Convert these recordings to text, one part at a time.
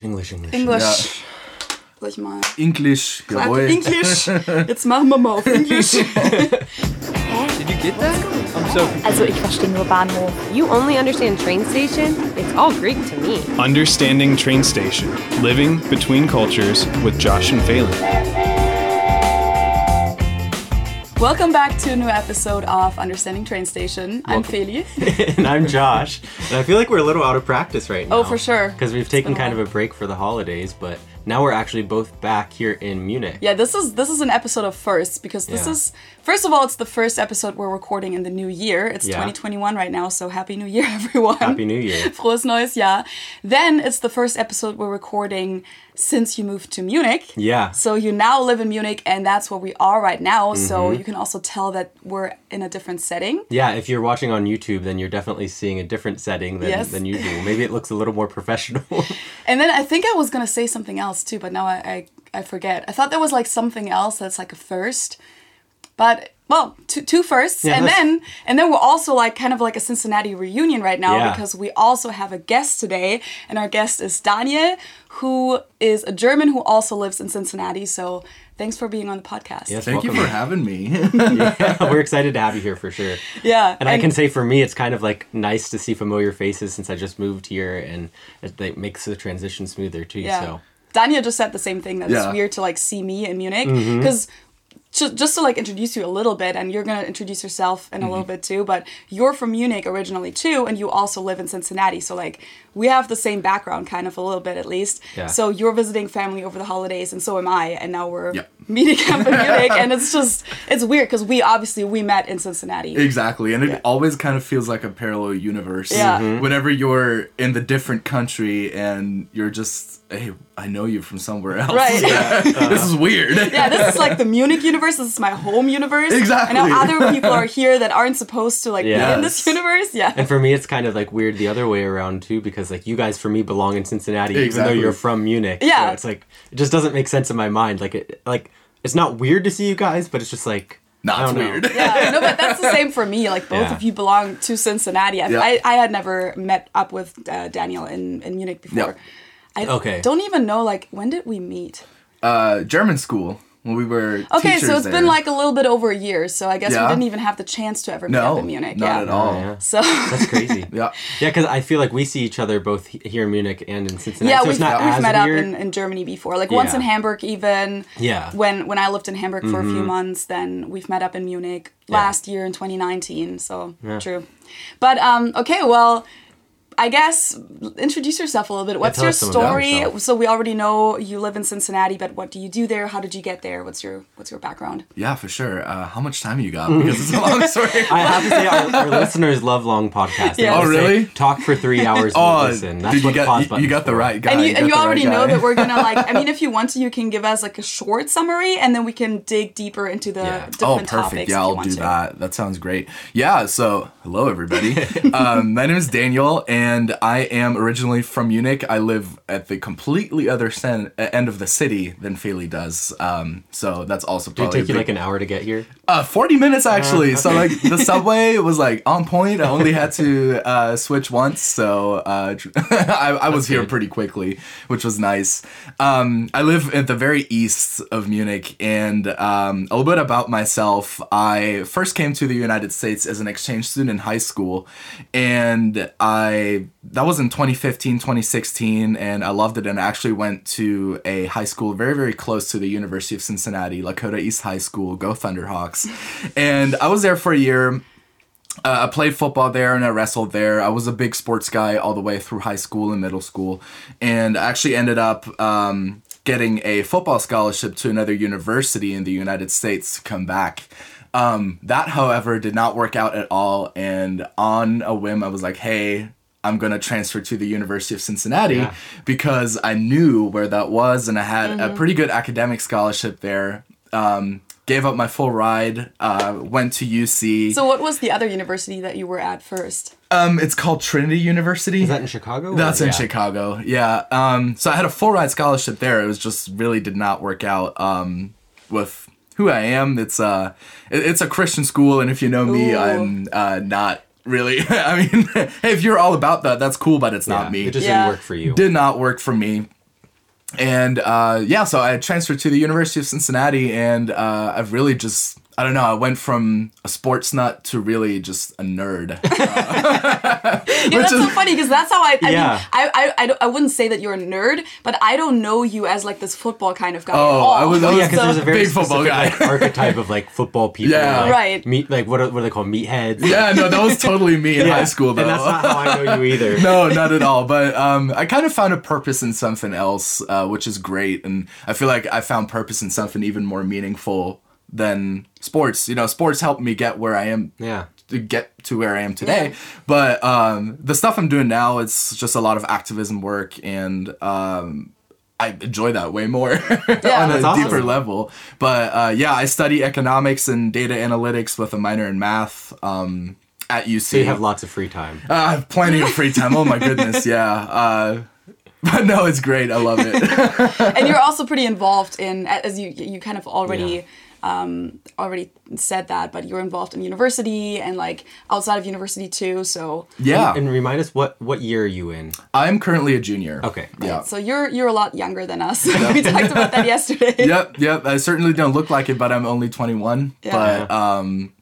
English, English. Englisch. Soll ich mal. English, jawohl. English. Jetzt machen wir mal auf Englisch. Did you get that? I'm so Also ich verstehe nur Bahnhof. You only understand train station? It's all Greek to me. Understanding Train Station Living Between Cultures with Josh and Feli. Welcome back to a new episode of Understanding Train Station. I'm Feli. and I'm Josh. And I feel like we're a little out of practice right oh, now. Oh, for sure. Because we've taken kind of a break for the holidays, but now we're actually both back here in Munich. Yeah, this is this is an episode of first because this Yeah. is first of all it's the first episode we're recording in the new year. It's Yeah. 2021 right now, so happy new year everyone. Happy New Year. Frohes neues Jahr. Then it's the first episode we're recording since you moved to Munich. Yeah. So you now live in Munich and that's where we are right now. So Mm-hmm. you can also tell that we're in a different setting. Yeah, if you're watching on YouTube, then you're definitely seeing a different setting than, Yes. than usual. Maybe it looks a little more professional. And then I think I was gonna say something else too, but now I, I, I forget. I thought there was like something else that's like a first, but well, two, two firsts, Yeah, and that's- then and then we're also like kind of like a Cincinnati reunion right now Yeah. because we also have a guest today, and our guest is Daniel, who is a German who also lives in Cincinnati. So thanks for being on the podcast. Yes, Thank you for having me. we're excited to have you here for sure. Yeah, And, I can say for me, it's kind of like nice to see familiar faces since I just moved here, and it, it makes the transition smoother too. Yeah. So Daniel just said the same thing that it's weird to like see me in Munich Mm-hmm. Because just, to like introduce you a little bit and you're gonna introduce yourself in a little Mm-hmm. bit too but you're from Munich originally too and you also live in Cincinnati so like we have the same background kind of a little bit at least Yeah. so you're visiting family over the holidays and so am I and now we're Yep. meeting up in Munich and it's just it's weird because we obviously we met in Cincinnati exactly, and it Yeah. always kind of feels like a parallel universe. Yeah. Mhm. Whenever you're in the different country and you're just, hey, I know you from somewhere else. Right. this is weird. yeah, this is like the Munich universe. This is my home universe. Exactly. And now other people are here that aren't supposed to like be in this universe. Yeah. And for me, it's kind of like weird the other way around too, because like you guys for me belong in Cincinnati, even though you're from Munich. Yeah. So it's like it just doesn't make sense in my mind. Like it, like it's not weird to see you guys, but it's just like Not I don't know. weird. yeah, no, but that's the same for me. Like both Yeah. of you belong to Cincinnati. I, Yeah. I, I had never met up with uh, Daniel in, in Munich before. I Okay. don't even know like when did we meet? Uh, German school when we were. Okay, so teachers it's there. been like a little bit over a year. So I guess Yeah. we didn't even have the chance to ever meet no, up in Munich. not yeah. at all. Oh, yeah. So That's crazy. Yeah. Yeah, because I feel like we see each other both here in Munich and in Cincinnati. yeah, so we've, it's not we've as met weird. up in, in Germany before. Like once in Hamburg, even. Yeah. Mm-hmm. When when I lived in Hamburg for a few months, then we've met up in Munich last year in 2019. So true. But um, okay, well. I guess introduce yourself a little bit. What's tell your us something about story? So we already know you live in Cincinnati, but what do you do there? How did you get there? What's your what's your background? Yeah, for sure. Uh, how much time you got? Because it's a long story. I have to say, our, our listeners love long podcasts. They Yeah. always Oh, say, really? Talk for three hours. Oh, and listen. That's did you what get pause you, you got the right guy. and you, got and you the right already know that we're gonna like. I mean, if you want to, you can give us like a short summary, and then we can dig deeper into the Yeah. different Oh, perfect. topics. Yeah, I'll do to. that. That sounds great. Yeah, so hello, everybody. um, my name is Daniel, and I am originally from Munich. I live at the completely other sen- uh, end of the city than Feli does. Um, so that's also Did it probably take you a like an hour to get here? uh, 40 minutes actually. So like the subway was like on point. I only had to uh, switch once, so uh, tr- I, I was here good. pretty quickly, which was nice. Um, I live at the very east of Munich, and um, a little bit about myself. I first came to the United States as an exchange student in high school, and I that was in 2015, 2016, and I loved it. And I actually went to a high school very, very close to the University of Cincinnati, Lakota East High School. Go Thunderhawks! And I was there for a year. Uh, I played football there and I wrestled there. I was a big sports guy all the way through high school and middle school, and I actually ended up um, getting a football scholarship to another university in the United States to come back. Um, that, however, did not work out at all. And on a whim, I was like, "Hey, I'm gonna transfer to the University of Cincinnati Yeah. because I knew where that was, and I had a pretty good academic scholarship there." Um, gave up my full ride. Uh, went to UC. So, what was the other university that you were at first? Um, it's called Trinity University. Is that in Chicago? or- That's in yeah. Chicago. Yeah. Um, so I had a full ride scholarship there. It was just really did not work out um, with who I am. It's uh, it- it's a Christian school, and if you know me, Ooh. I'm uh, not really. I mean, hey, if you're all about that, that's cool, but it's Yeah, not me. It just Yeah. didn't work for you. did not work for me. and uh, yeah, so I transferred to the University of Cincinnati, and uh, I've really just I don't know. I went from a sports nut to really just a nerd. yeah, that's so funny because that's how I. I Yeah. mean, I, I, I, I wouldn't say that you're a nerd, but I don't know you as like this football kind of guy. at Oh. I was- Oh yeah, because So- there's a very Big football guy. like, archetype of like football people. Yeah. like, Right. Meat like what are, what are they called? Meatheads. yeah, no, that was totally me in high school though. And that's not how I know you either. no, not at all. But um, I kind of found a purpose in something else, uh, which is great. And I feel like I found purpose in something even more meaningful than sports. You know, sports helped me get where I am. Yeah. To get to where I am today, but um, the stuff I'm doing now, it's just a lot of activism work, and um, I enjoy that way more on a awesome. deeper level. But uh, yeah, I study economics and data analytics with a minor in math um, at UC. So you have lots of free time. Uh, I have plenty of free time. Oh my goodness, yeah. Uh, but no, it's great. I love it. and you're also pretty involved in as you you kind of already um, already said that, but you're involved in university and like outside of university too. So yeah, And remind us what what year are you in? I'm currently a junior. Okay. Yeah. so you're you're a lot younger than us. we talked about that yesterday. Yep, yep. I certainly don't look like it, but I'm only 21. Yeah. But um,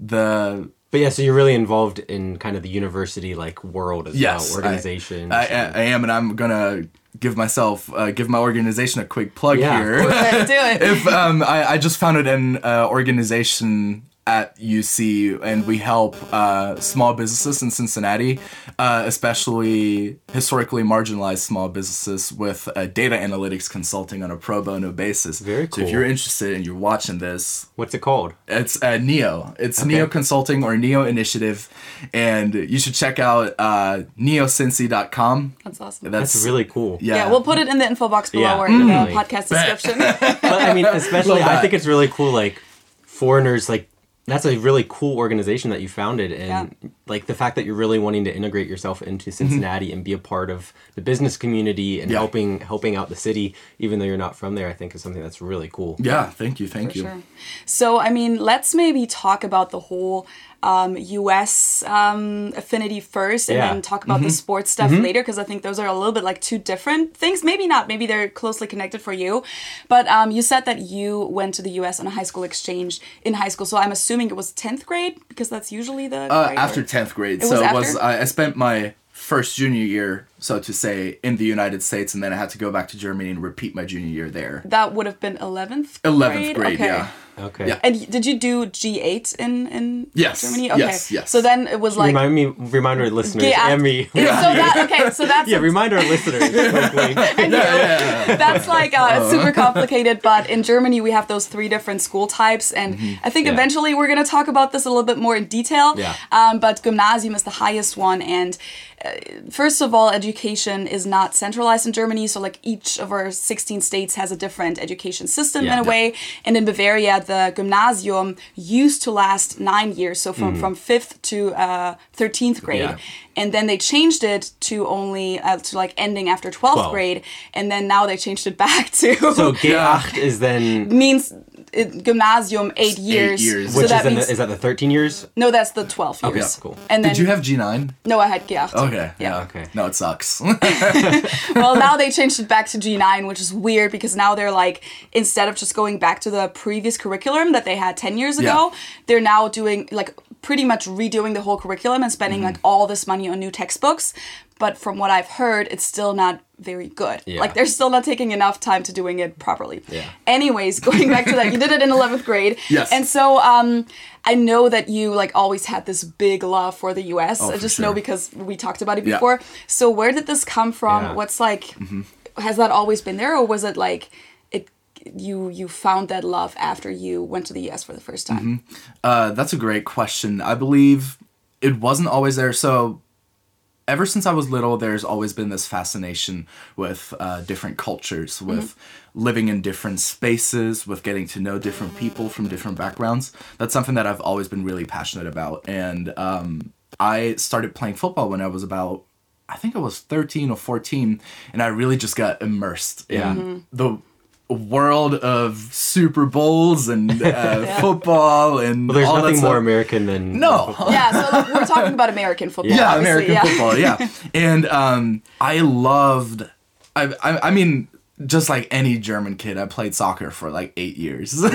the But yeah, so you're really involved in kind of the university like world as yes, well, organization. I, I, I am, and I'm gonna give myself uh, give my organization a quick plug Yeah, here. do it. if um, I, I just founded an uh, organization at UC, and we help uh, small businesses in Cincinnati, uh, especially historically marginalized small businesses, with uh, data analytics consulting on a pro bono basis. Very cool. So if you're interested and you're watching this, What's it called? it's uh, Neo. It's Neo Consulting or Neo Initiative, and you should check out uh, neocincy.com. That's awesome. That's really cool. yeah. yeah. we'll put it in the info box below Yeah, or in the podcast description. But I mean, especially I think it's really cool like foreigners like that's a really cool organization that you founded and Yeah. like the fact that you're really wanting to integrate yourself into Cincinnati and be a part of the business community and Mm-hmm. Yeah. helping helping out the city even though you're not from there I think is something that's really cool. yeah, thank you, thank you. Sure. So, I mean, let's maybe talk about the whole um, US um, affinity first and Yeah. then talk about the sports stuff later because I think those are a little bit like two different things. Maybe not, maybe they're closely connected for you. But um, you said that you went to the US on a high school exchange in high school. So I'm assuming it was 10th grade because that's usually the. Uh, after 10th grade. It so it was. I, I spent my first junior year, so to say, in the United States, and then I had to go back to Germany and repeat my junior year there. That would have been 11th 11th grade, okay. yeah. Okay. Yeah. And did you do G8 in, in Yes, Germany? Okay. yes, yes. So then it was like. remind me remind our listeners Yeah. and me. So that okay, so that's yeah, remind our listeners. wink, wink. And you- That's like uh, super complicated, but in Germany we have those three different school types, and I think Yeah. eventually we're gonna talk about this a little bit more in detail. Yeah. Um, but gymnasium is the highest one, and uh, first of all, education is not centralized in Germany, so like each of our 16 states has a different education system Yeah. in a way. And in Bavaria, the gymnasium used to last nine years, so from from fifth to uh, 13th grade. Yeah. And then they changed it to only uh, to like ending after 12th 12. grade, and then now they changed it back to So G8 is then means gymnasium eight years. years. So which that is, means the, is that the 13 years? no, that's the 12 years. Okay, cool. And then Did you have G9? no, I had G8. Okay. Yeah. Okay. No, it sucks. well, now they changed it back to G9, which is weird because now they're like, instead of just going back to the previous curriculum that they had 10 years ago, Yeah. they're now doing like pretty much redoing the whole curriculum and spending Mm-hmm. like all this money on new textbooks. But from what I've heard, it's still not very good. Yeah. Like they're still not taking enough time to doing it properly. Yeah. Anyways, going back to that, you did it in 11th grade. Yes. And so um, I know that you like always had this big love for the US. Oh, I just sure. know because we talked about it before. Yeah. So where did this come from? Yeah. What's like Mm-hmm. has that always been there or was it like it you you found that love after you went to the US for the first time? Mm-hmm. Uh, that's a great question. I believe it wasn't always there. So, ever since I was little, there's always been this fascination with uh, different cultures, with living in different spaces, with getting to know different people from different backgrounds. That's something that I've always been really passionate about. And um, I started playing football when I was about. I think I was 13 or 14, and I really just got immersed in the world of Super Bowls and uh, football and Well, there's all that nothing stuff. more American than No. Yeah, so like, we're talking about American football. Yeah, obviously, American yeah. football. Yeah, and um, I loved. I, I I mean, just like any German kid, I played soccer for like eight years.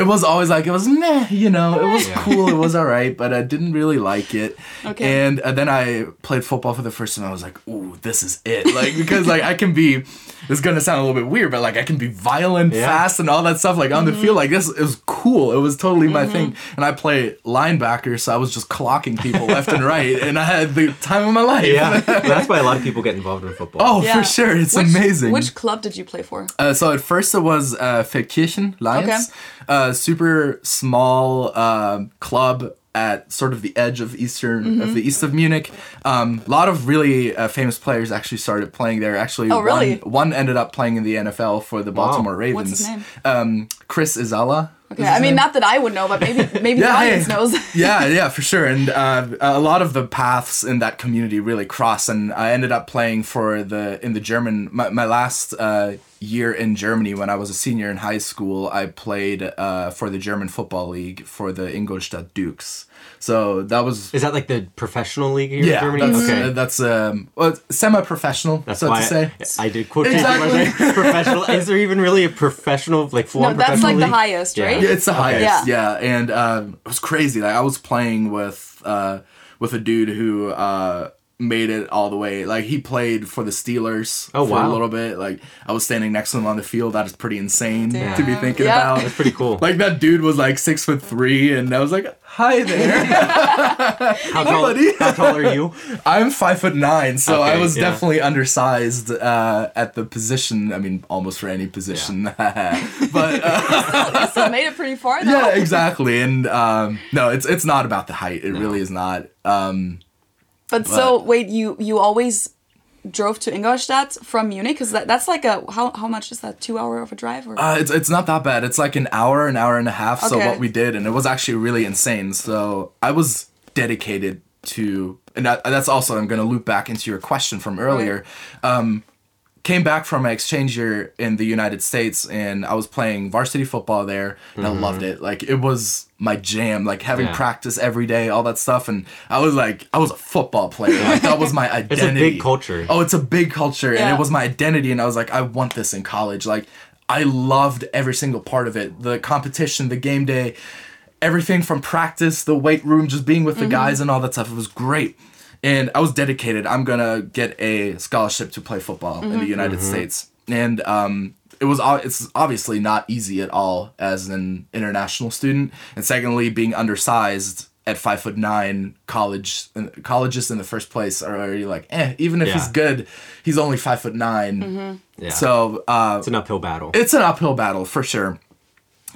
It was always like it was meh, you know. It was cool, it was all right, but I didn't really like it. Okay. And uh, then I played football for the first time. I was like, "Ooh, this is it!" Like because like I can be. This is gonna sound a little bit weird, but like I can be violent, Yeah. fast, and all that stuff. Like on the field, like this, is cool. It was totally my thing. And I play linebacker, so I was just clocking people left and right, and I had the time of my life. Yeah, that's why a lot of people get involved in football. Oh, Yeah. for sure, it's Which- amazing. Which club did you play for? Uh, so at first it was uh, Feldkirchen Lions, a super small uh, club at sort of the edge of eastern Mm-hmm. of the east of Munich. Um, a lot of really uh, famous players actually started playing there. Actually, Oh, really? one, one ended up playing in the NFL for the Baltimore Ravens. What's his name? Um, Chris Ezeala. Okay, I mean, not that I would know, but maybe maybe the audience hey. knows. yeah, yeah, for sure. And uh, a lot of the paths in that community really cross. And I ended up playing for the in the German. My, my last uh, year in Germany, when I was a senior in high school, I played uh, for the German football league for the Ingolstadt Dukes. So that was. Is that like the professional league here Yeah, in Germany? that's, okay. uh, that's um, well, semi-professional, That's so why to say. I, I did quotation Exactly. marks professional. Is there even really a professional, like full No, on that's professional like the highest, right? Yeah, it's the highest. Yeah. Yeah, and um, it was crazy. Like I was playing with uh, with a dude who uh, made it all the way. Like he played for the Steelers Oh, for a little bit. Like I was standing next to him on the field. That is pretty insane Damn. to be thinking Yeah. about. That's pretty cool. Like that dude was like six foot three, and I was like, "Hi there, how, tall, buddy. how tall are you? I'm five foot nine, so I was yeah. definitely undersized uh, at the position. I mean, almost for any position, but." Uh, so made it pretty far though. yeah, exactly. And um, no, it's it's not about the height. It really is not. Um, But so wait, you you always drove to Ingolstadt from Munich because that, that's like a how how much is that two hour of a drive or uh, it's it's not that bad. It's like an hour, an hour and a half. So what we did, and it was actually really insane. So I was dedicated to, and that, that's also I'm going to loop back into your question from earlier. Um, came back from my exchange year in the United States and I was playing varsity football there and I loved mm-hmm. it. Like it was my jam, like having Yeah. practice every day, all that stuff. And I was like, I was a football player. Like that was my identity. It's identity. a big culture. Oh, it's a big culture, and it was my identity. And I was like, I want this in college. Like, I loved every single part of it the competition, the game day, everything from practice, the weight room, just being with the mm-hmm. guys and all that stuff. It was great. And I was dedicated. I'm going to get a scholarship to play football in the United States. And, um, it was o- it's obviously not easy at all as an international student and secondly being undersized at five foot nine college colleges in the first place are already like eh even if Yeah. he's good he's only five foot 9 Yeah. so uh it's an uphill battle. it's an uphill battle for sure.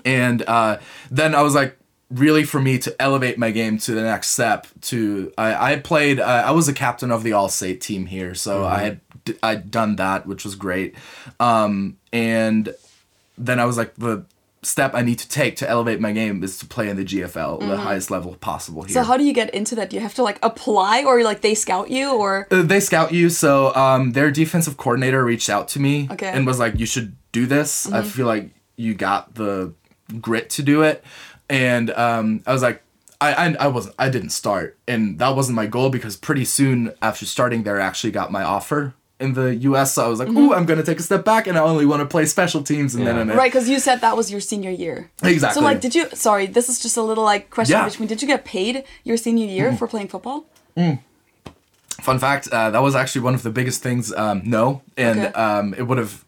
And uh, then I was like, really for me to elevate my game to the next step. To I, I played. Uh, I was a captain of the All State team here, so I had I'd done that, which was great. Um, and then I was like, the step I need to take to elevate my game is to play in the GFL, the highest level possible here. so how do you get into that? Do you have to like apply or like they scout you or Uh, they scout you so um, their defensive coordinator reached out to me Okay. Mm-hmm. and was like you should do this i feel like you got the grit to do it and um, i was like I, I, I wasn't i didn't start and that wasn't my goal because pretty soon after starting there i actually got my offer in the us so i was like ooh i'm gonna take a step back and i only want to play special teams and then Yeah. I'm right? Because you said that was your senior year. Exactly. So like, did you? Sorry, this is just a little like question Yeah. between. Did you get paid your senior year for playing football? Fun fact: uh, that was actually one of the biggest things. Um, no, and Okay. um, it would have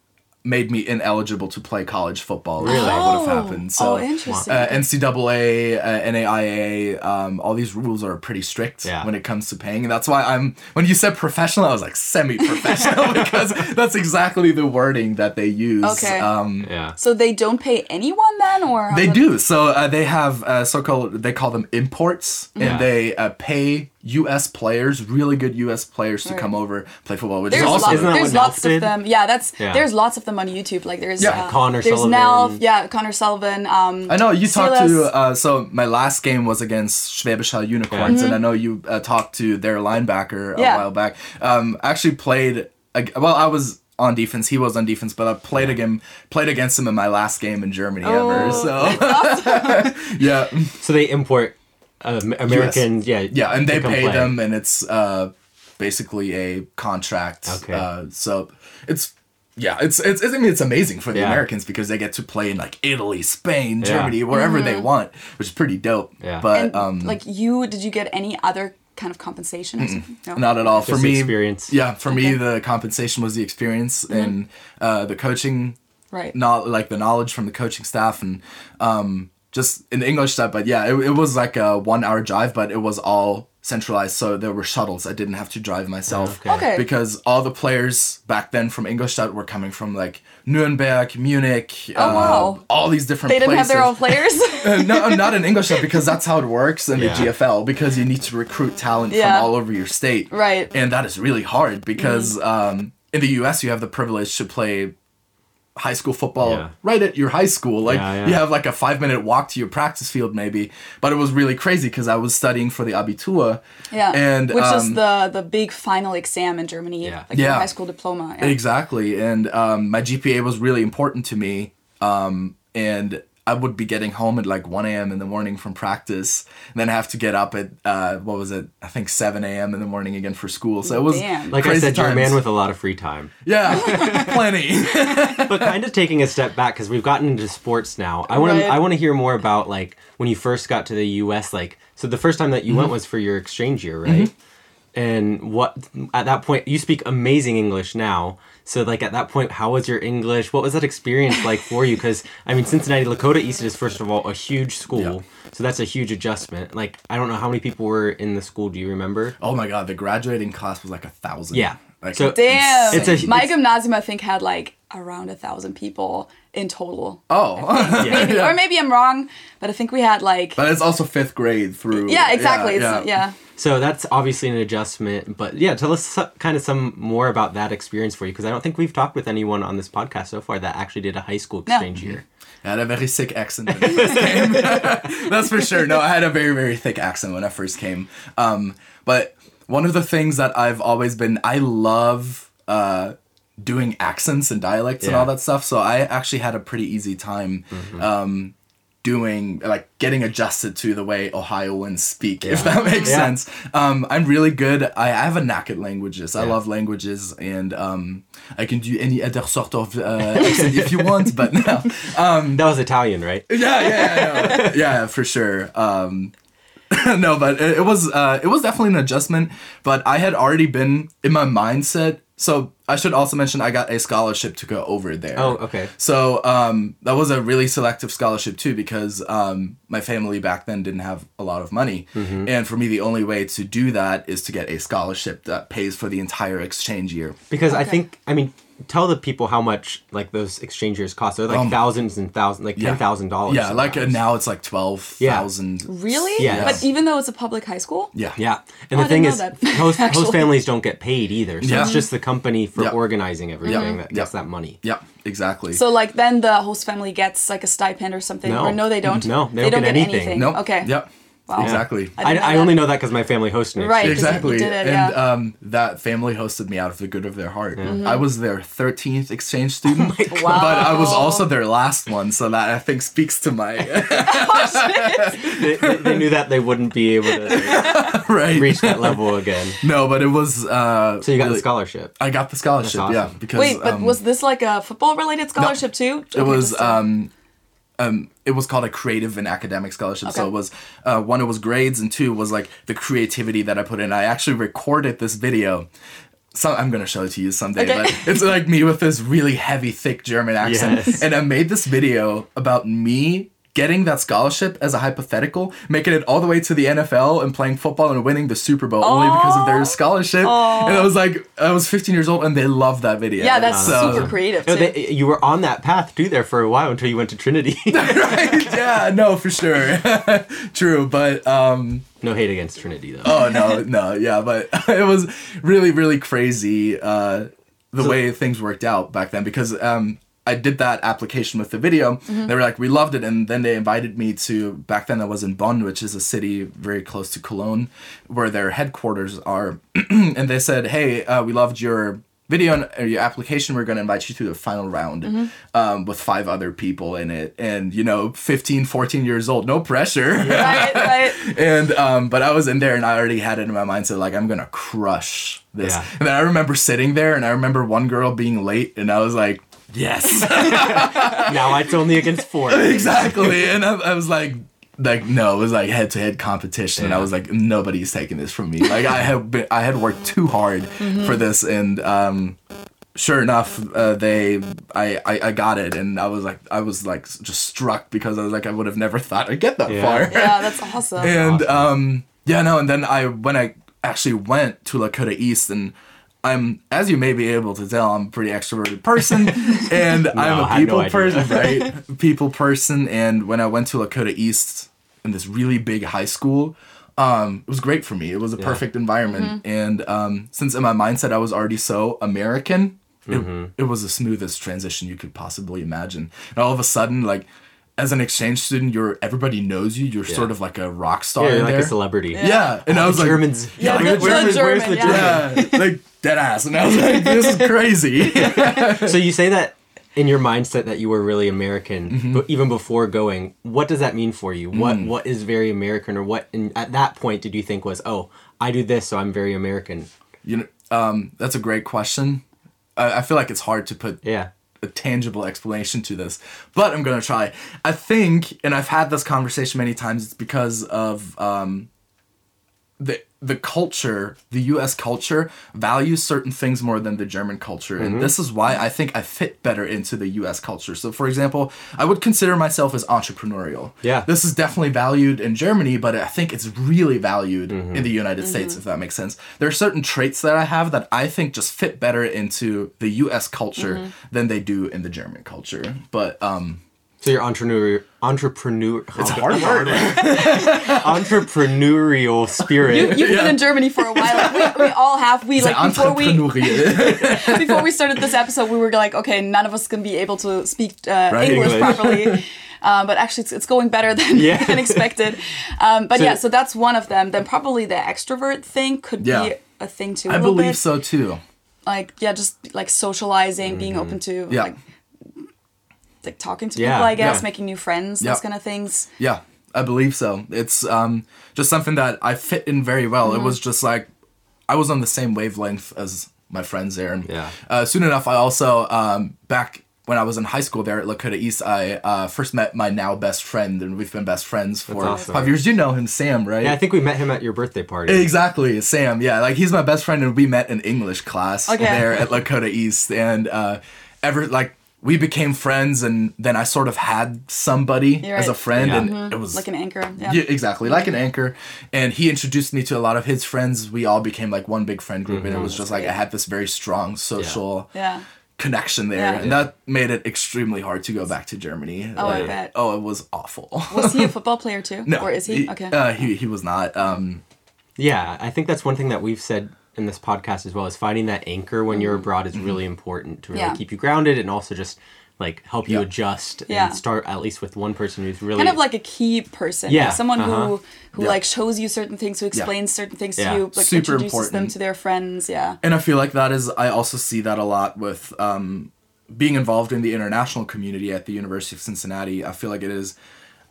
made me ineligible to play college football. Really, Oh. would have happened. So, Oh, interesting. Uh, NCAA, uh, NAIA, um, all these rules are pretty strict Yeah. when it comes to paying, and that's why I'm. When you said professional, I was like semi-professional because that's exactly the wording that they use. Okay. Um, yeah. So they don't pay anyone then, or they does- do. So uh, they have uh, so-called they call them imports, Yeah. and they uh, pay U.S. players, really good U.S. players, to Right. come over play football. Which There's, is lots, also Isn't that there's lots Nelf did? of them. Yeah, that's Yeah. there's lots of them on YouTube. Like there's Yeah. uh, Connor there's Sullivan. Nelf, yeah, Connor Sullivan. Um, I know you talked to. Uh, so my last game was against Schwäbisch Hall Unicorns, and I know you uh, talked to their linebacker a Mm-hmm. Yeah. while back. Um, actually played. Well, I was on defense. He was on defense, but I played again played against him in my last game in Germany ever. Oh, So yeah, So they import um, American, yeah, yeah, and to they pay play. them, and it's uh, basically a contract. Okay. Uh, so it's yeah, it's, it's I mean it's amazing for the Yeah. Americans because they get to play in like Italy, Spain, Yeah. Germany, wherever they want, which is pretty dope. Yeah. But and um, like you, did you get any other kind of compensation? or something? No. not at all for Just the me. experience. Yeah, for me the compensation was the experience and uh, the coaching Right. not like the knowledge from the coaching staff and um, just in the English stuff. But yeah, it, it was like a one hour drive, but it was all centralized. So there were shuttles. I didn't have to drive myself. Okay. Okay. Because all the players back then from Ingolstadt were coming from like Nuremberg, Munich, Oh, uh, wow. all these different places. They didn't have their own places. players. Uh, no, not in Ingolstadt because that's how it works in Yeah. the GFL because you need to recruit talent Yeah. from all over your state. Right. And that is really hard because um, in the US you have the privilege to play high school football Yeah. right at your high school. Like Yeah, yeah. you have like a five minute walk to your practice field maybe. But it was really crazy because I was studying for the Abitur. yeah. And which is um, the the big final exam in Germany, Yeah. like your Yeah. high school diploma. Yeah. Exactly. And um, my GPA was really important to me. Um, and I would be getting home at like 1 a.m. in the morning from practice. And then have to get up at, uh, what was it? I think 7 a.m. in the morning again for school. So it was Damn. Like I crazy said, you're a man with a lot of free time. Yeah, plenty. but kind of taking a step back because we've gotten into sports now. I want Right. to I want to hear more about like when you first got to the U.S. Like so, the first time that you Mm-hmm. went was for your exchange year, right? And what at that point you speak amazing English now. So like at that point, how was your English? What was that experience like for you? Because I mean, Cincinnati Lakota East is first of all a huge school, Yeah. so that's a huge adjustment. Like I don't know how many people were in the school. Do you remember? oh my God, the graduating class was like a thousand. Yeah. Like, So- Damn. It's a- My it's- gymnasium, I think, had like around a thousand people in total. oh. Maybe, Or maybe I'm wrong, but I think we had like. but it's also fifth grade through. yeah, exactly. Yeah, it's, yeah. So that's obviously an adjustment, but yeah, tell us so- kind of some more about that experience for you because I don't think we've talked with anyone on this podcast so far that actually did a high school exchange year. I had a very sick accent when I first came. That's for sure. No, I had a very, very thick accent when I first came. Um, but one of the things that I've always been, I love uh, doing accents and dialects and all that stuff. So I actually had a pretty easy time um, doing, like, getting adjusted to the way Ohioans speak, if that makes Yeah. sense. Um, I'm really good. I, I have a knack at languages. I love languages and um, I can do any other sort of uh, accent if you want, but no. That was Italian, right? Yeah, yeah, yeah, yeah, for sure. Um, no, but it, it was uh, it was definitely an adjustment. But I had already been in my mindset. So I should also mention I got a scholarship to go over there. Oh, okay. So um, that was a really selective scholarship too, because um, my family back then didn't have a lot of money, Mm-hmm. and for me the only way to do that is to get a scholarship that pays for the entire exchange year. Because I think, I mean, tell the people how much like those exchange years cost. They're like Um, thousands and thousands, like yeah. ten thousand dollars. Yeah, like uh, now it's like twelve thousand. Really? Yeah. But even though it's a public high school? Yeah. Yeah, and Oh, the thing is, that, host, host families don't get paid either. So Yeah. it's just the company for Yeah. organizing everything Yeah. that gets Yeah. that money. Yep, exactly. So like then the host family gets like a stipend or something, No. or no, they don't. No, they don't get anything. Nope. Okay. Yep. Wow. Exactly. I I, know I, only know that because my family hosted me. Right. exchange. 'cause you Exactly. did it, and yeah. um, that family hosted me out of the good of their heart. Mm-hmm. I was their 13th exchange student, Wow. but I was also their last one, so that I think speaks to my they, they, they knew that they wouldn't be able to right. reach that level again. No, but it was. Uh, So you got the scholarship. I got the scholarship, That's yeah, because Wait, but um, was this like a football related scholarship too? It Okay, was uh, um, um, it was called a creative and academic scholarship. So it was uh, one, it was grades, and two was like the creativity that I put in. I actually recorded this video. So I'm gonna show it to you someday, Okay. but it's like me with this really heavy, thick German accent, Yes. and I made this video about me getting that scholarship as a hypothetical, making it all the way to the NFL and playing football and winning the Super Bowl only because of their scholarship. And I was like, I was 15 years old, and they loved that video. yeah, that's So- super creative too. No, they, you were on that path too there for a while until you went to Trinity. right? Yeah, no, for sure. True, but um no hate against Trinity though. oh no, no, yeah, but it was really really crazy uh the way things worked out back then because um I did that application with the video. They were like, we loved it. And then they invited me to, back then I was in Bonn, which is a city very close to Cologne, where their headquarters are. and they said, hey, uh, we loved your video and uh, your application, we're going to invite you to the final round Mm-hmm. um, with five other people in it. And, you know, 15, 14 years old, no pressure. right, right. and um, but I was in there and I already had it in my mindset so like I'm gonna crush this. Yeah. And then I remember sitting there and I remember one girl being late and I was like, yes, now it's only against four. exactly. And I, I was like. Like no, it was like head to head competition, and I was like, nobody's taking this from me. Like I had been, I had worked too hard for this, and um, sure enough, uh, they, I, I, I got it, and I was like, I was like just struck because I was like, I would have never thought I'd get that Yeah. far. Yeah, that's awesome. and um yeah no and then i when i actually went to lakota east and i'm as you may be able to tell i'm a pretty extroverted person and i'm a had no people person right? People person and when i went to lakota east in this really big high school um, it was great for me. It was a perfect environment, and um, since in my mindset I was already so American, it, it was the smoothest transition you could possibly imagine. And all of a sudden, like as an exchange student, you're everybody knows you. You're sort of like a rock star Yeah, you're like there. a celebrity. Yeah, and I was like, Germans. Yeah, like, the, where's the the- where's German, the yeah. yeah, like dead ass, and I was like, this is crazy. So you say that in your mindset that you were really American, Mm-hmm. but even before going, what does that mean for you? What Mm. what is very American, or what? And at that point, did you think was, oh, I do this, so I'm very American? you know, um, that's a great question. I, I feel like it's hard to put Yeah. Tangible explanation to this, but I'm gonna try. I think, and I've had this conversation many times. It's because of um, the the culture, the U.S. culture values certain things more than the German culture, and mm-hmm. this is why I think I fit better into the U.S. culture. So, for example, I would consider myself as entrepreneurial. Yeah. this is definitely valued in Germany, but I think it's really valued mm-hmm. in the United mm-hmm. States, if that makes sense. There are certain traits that I have that I think just fit better into the U.S. culture than they do in the German culture. But um, So your entrepreneur entrepreneur it's a hard word. entrepreneurial spirit. You, you've been in Germany for a while. Like, we, we all have. We It's like before we before we started this episode, we were like, okay, none of us can be able to speak uh, Right, English, English. properly. Um, but actually, it's, it's going better than, Yeah. than expected. Um, but So- yeah, so that's one of them. Then probably the extrovert thing could Yeah. be a thing too. a I little believe bit. so too. Like yeah, just like socializing, being open to Mm-hmm. Yeah. like like talking to Yeah, people. I guess yeah. making new friends, Yeah. those kind of things. Yeah, I believe so. It's um, just something that I fit in very well. Mm-hmm. It was just like I was on the same wavelength as my friends there. And Yeah. uh, soon enough, I also um, back when I was in high school there at Lakota East, I uh, first met my now best friend, and we've been best friends for awesome. five years. You know him, Sam, right? yeah, I think we met him at your birthday party. Exactly, Sam. Yeah, like he's my best friend, and we met in English class Okay. there at Lakota East, and uh, ever like we became friends, and then I sort of had somebody You're as a friend, Yeah. and it was Like an anchor. Yeah. yeah, exactly, like an anchor. And he introduced me to a lot of his friends. We all became like one big friend group, and it was just like I had this very strong social Yeah. connection there, Yeah. and that made it extremely hard to go back to Germany. Oh, I bet. Oh, it was awful. Was he a football player too? no, Or is he? Okay. Uh, he he was not. Um, Yeah, I think that's one thing that we've said in this podcast as well is finding that anchor when you're abroad is really important to really Mm-hmm. Yeah. keep you grounded and also just like help you Yeah. adjust Yeah. and start at least with one person who's really kind of like a key person. Yeah, Like someone uh-huh. who who Yeah. like shows you certain things, who explains certain things Yeah. to you, like Super introduces them to their friends. Yeah. And I feel like that is, I also see that a lot with um, being involved in the international community at the University of Cincinnati. I feel like it is,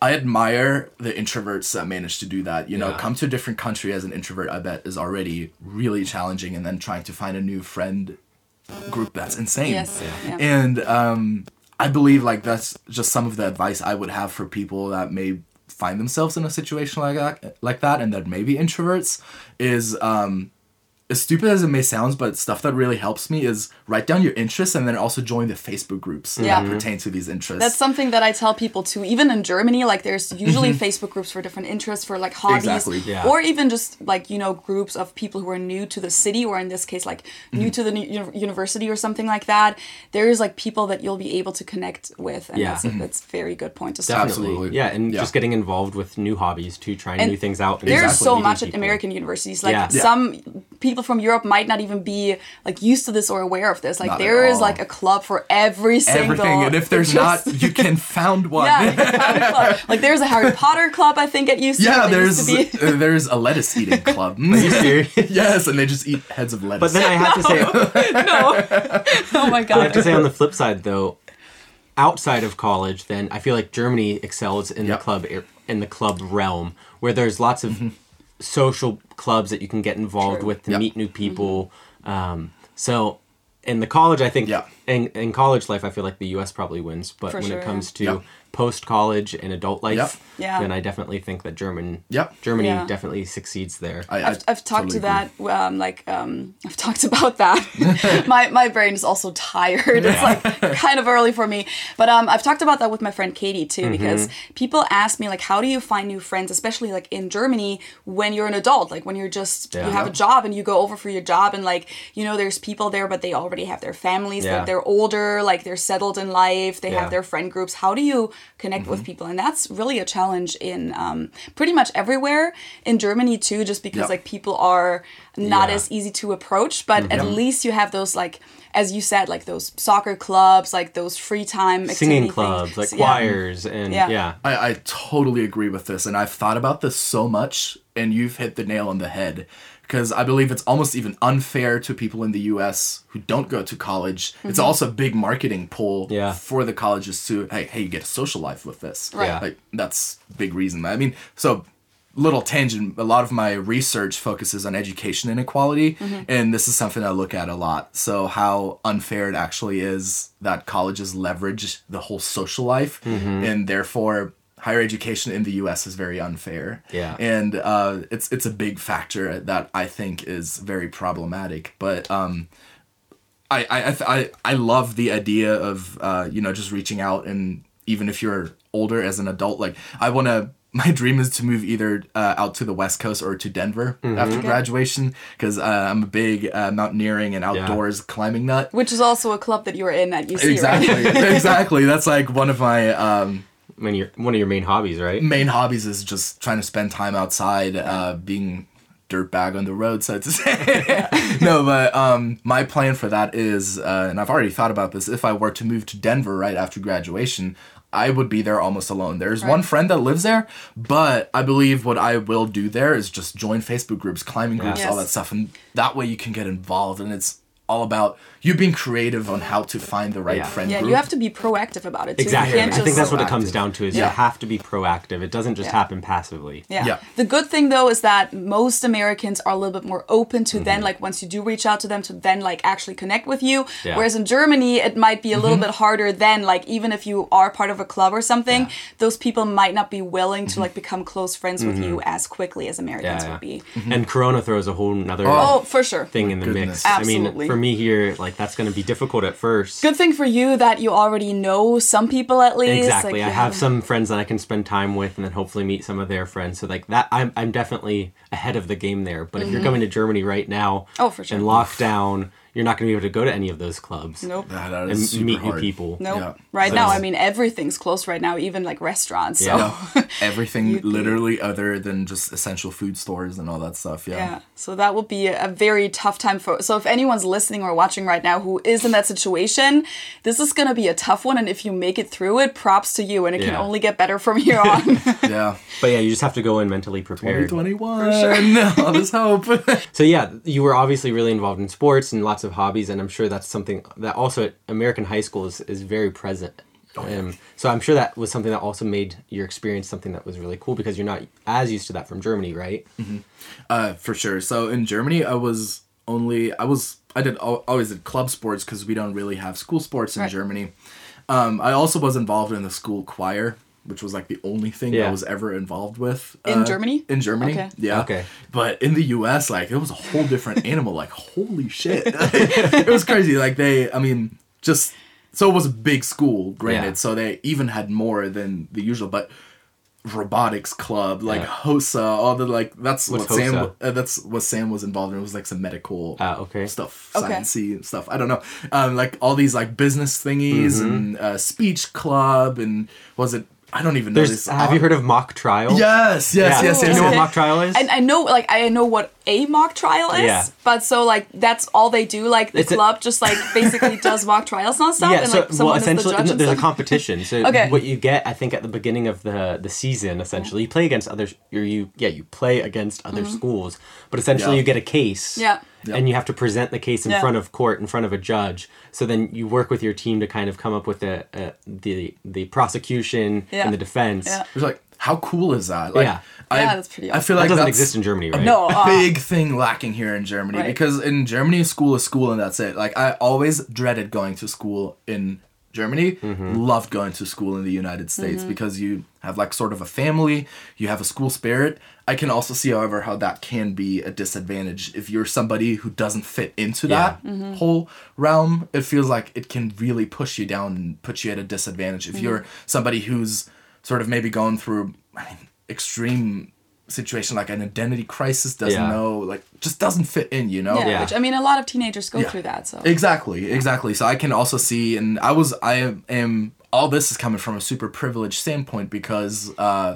I admire the introverts that manage to do that. You know, Yeah. come to a different country as an introvert, I bet, is already really challenging. And then trying to find a new friend group, that's insane. Yes. Yeah. And um, I believe like that's just some of the advice I would have for people that may find themselves in a situation like that, like that, and that may be introverts, is um, as stupid as it may sound, but stuff that really helps me is write down your interests and then also join the Facebook groups Yeah. that pertain to these interests. That's something that I tell people too. Even in Germany, like there's usually Facebook groups for different interests, for like hobbies, Mm-hmm. Exactly. Yeah. or even just like you know groups of people who are new to the city, or in this case, like Mm-hmm. new to the nu- uni- university or something like that. There is like people that you'll be able to connect with, and Yeah. that's a, that's a very good point to start. definitely Absolutely. yeah, and Yeah. just getting involved with new hobbies too, trying And new things out. There's exactly so meeting much at. American universities. Like Yeah. Yeah. some pe- people from Europe might not even be like used to this or aware of this. Like Not there is like a club for every single Everything, and if there's interest. not, you can found one. yeah, like, a Harry like there's a Harry Potter club I think at UC. Yeah, there's to be. uh, there's a lettuce eating club. yes, and they just eat heads of lettuce. But then I have to say, no. oh my god. I have to say on the flip side though, outside of college, then I feel like Germany excels in Yep. the club in the club realm where there's lots of social clubs that you can get involved True. with to Yep. meet new people. Um, so in the college, I think Yeah. in, in college life, I feel like the U.S. probably wins. But For when sure, it comes to Yep. Post college and adult life, Yep. Yeah. then I definitely think that German, Yep. Germany Yeah. definitely succeeds there. I, I I've, I've talked totally to agree. that. Um, like um, I've talked about that. my my brain is also tired. It's like kind of early for me. But um, I've talked about that with my friend Katie too, because people ask me like, how do you find new friends, especially like in Germany when you're an adult, like when you're just Yeah. you have a job and you go over for your job and like you know there's people there, but they already have their families. Yeah. They're, they're older, like they're settled in life. They Yeah. have their friend groups. How do you connect with people? And that's really a challenge in um, pretty much everywhere in Germany too, just because Yep. like people are not Yeah. as easy to approach. But at least you have those like, as you said, like those soccer clubs, like those free time Singing activity clubs, things. like Yeah. choirs, and Yeah. yeah. I, I totally agree with this, and I've thought about this so much, and you've hit the nail on the head. Because I believe it's almost even unfair to people in the U.S. who don't go to college. It's mm-hmm. also a big marketing pull Yeah. for the colleges to hey, hey, you get a social life with this. Right. Yeah. Like that's big reason. I mean, so little tangent. A lot of my research focuses on education inequality, mm-hmm. and this is something I look at a lot. So how unfair it actually is that colleges leverage the whole social life, mm-hmm. and therefore higher education in the U.S. is very unfair. Yeah. and uh, it's it's a big factor that I think is very problematic. But um, I I I, I I love the idea of uh, you know just reaching out and even if you're older as an adult, like I want to. My dream is to move either uh, out to the West Coast or to Denver after graduation because uh, I'm a big uh, mountaineering and outdoors climbing nut. Which is also a club that you were in at UC, right? Exactly, exactly. That's like one of my um, When you're one of your main hobbies, right? main hobbies is just trying to spend time outside, uh, being dirtbag on the road, so to say. no, but um, my plan for that is, uh, and I've already thought about this. If I were to move to Denver right after graduation, I would be there almost alone. There's one friend that lives there, but I believe what I will do there is just join Facebook groups, climbing groups, all Yes. that stuff, and that way you can get involved, and it's all about you being creative on how to find the right Yeah. friend Yeah, group. you have to be proactive about it too. You Exactly. can't I think just- that's what it comes down to is Yeah. you have to be proactive. It doesn't just Yeah. happen passively. Yeah. Yeah. The good thing though is that most Americans are a little bit more open to then mm-hmm. like once you do reach out to them to then like actually connect with you. Yeah. Whereas in Germany it might be a little mm-hmm. bit harder then like even if you are part of a club or something, those people might not be willing to mm-hmm. like become close friends with you as quickly as Americans Yeah, would be. And Corona throws a whole nother Oh, for sure. thing in the Goodness. mix. I mean, for me here, like that's going to be difficult at first. Good thing for you that you already know some people at least. Exactly. Like, I you have some friends that I can spend time with, and then hopefully meet some of their friends. So like that, I'm I'm definitely ahead of the game there. But if you're coming to Germany right now, Mm-hmm. Oh, for sure. and lockdown, you're not going to be able to go to any of those clubs. Nope. Yeah, that And is super meet new people. Nope. Yeah. Right So- now, I mean, everything's closed right now, even like restaurants. So. Yeah. Everything literally other than just essential food stores and all that stuff. Yeah. Yeah, so that will be a very tough time for. So if anyone's listening or watching right now who is in that situation, this is gonna be a tough one. And if you make it through it, props to you, and it can only get better from here on. Yeah. But yeah, you just have to go in mentally prepared. 2021. For sure. All this hope. So yeah, you were obviously really involved in sports and lots of hobbies, and I'm sure that's something that also at American high school is, is very present. Um, so I'm sure that was something that also made your experience something that was really cool because you're not as used to that from Germany, right? uh, for sure. So in Germany, I was only I was I did al- always did club sports because we don't really have school sports in Right. Germany. Um, I also was involved in the school choir, which was like the only thing Yeah. I was ever involved with In uh, Germany? In Germany, Okay. yeah. Okay. But in the U.S., like it was a whole different animal. Like holy shit, it was crazy. Like they, I mean, just so it was a big school, granted. Yeah. So they even had more than the usual, but robotics club like Yeah. HOSA all the like that's What's what sam uh, that's what sam was involved in it was like some medical Ah, okay. stuff Okay. sciencey stuff i don't know um like all these like business thingies Mm-hmm. and uh, speech club and was it I don't even know There's. this. Have you heard of mock trial? Yes, yes, Yeah. yes, yes. Do you know yes. what mock trial is? And I know, like, I know what a mock trial is, Yeah. but so like that's all they do. Like the It's a- club just like basically does mock trials nonstop, yeah, and so like someone well, is the essentially, judge. no, there's a competition. So Okay. what you get, I think, at the beginning of the the season, essentially, you play against others. Or you, yeah, you play against other mm-hmm. schools, but essentially, Yeah. you get a case. Yeah. And you have to present the case in Yeah. front of court, in front of a judge. So then you work with your team to kind of come up with the uh, the the prosecution Yeah. and the defense. Yeah. It's like, how cool is that? Like, Yeah. I, Yeah, that's pretty I feel like That like doesn't that's exist in Germany, right? No, uh, big thing lacking here in Germany Right. because in Germany, school is school and that's it. Like I always dreaded going to school in Germany. Mm-hmm. Loved going to school in the United States because you have like sort of a family, you have a school spirit. I can also see, however, how that can be a disadvantage if you're somebody who doesn't fit into Yeah. that whole realm. It feels like it can really push you down and put you at a disadvantage if mm-hmm. you're somebody who's sort of maybe going through I mean, extreme situation like an identity crisis doesn't Yeah. know like just doesn't fit in you know yeah, Yeah. which I mean, a lot of teenagers go Yeah. through that. So exactly exactly so i can also see and i was i am all this is coming from a super privileged standpoint because uh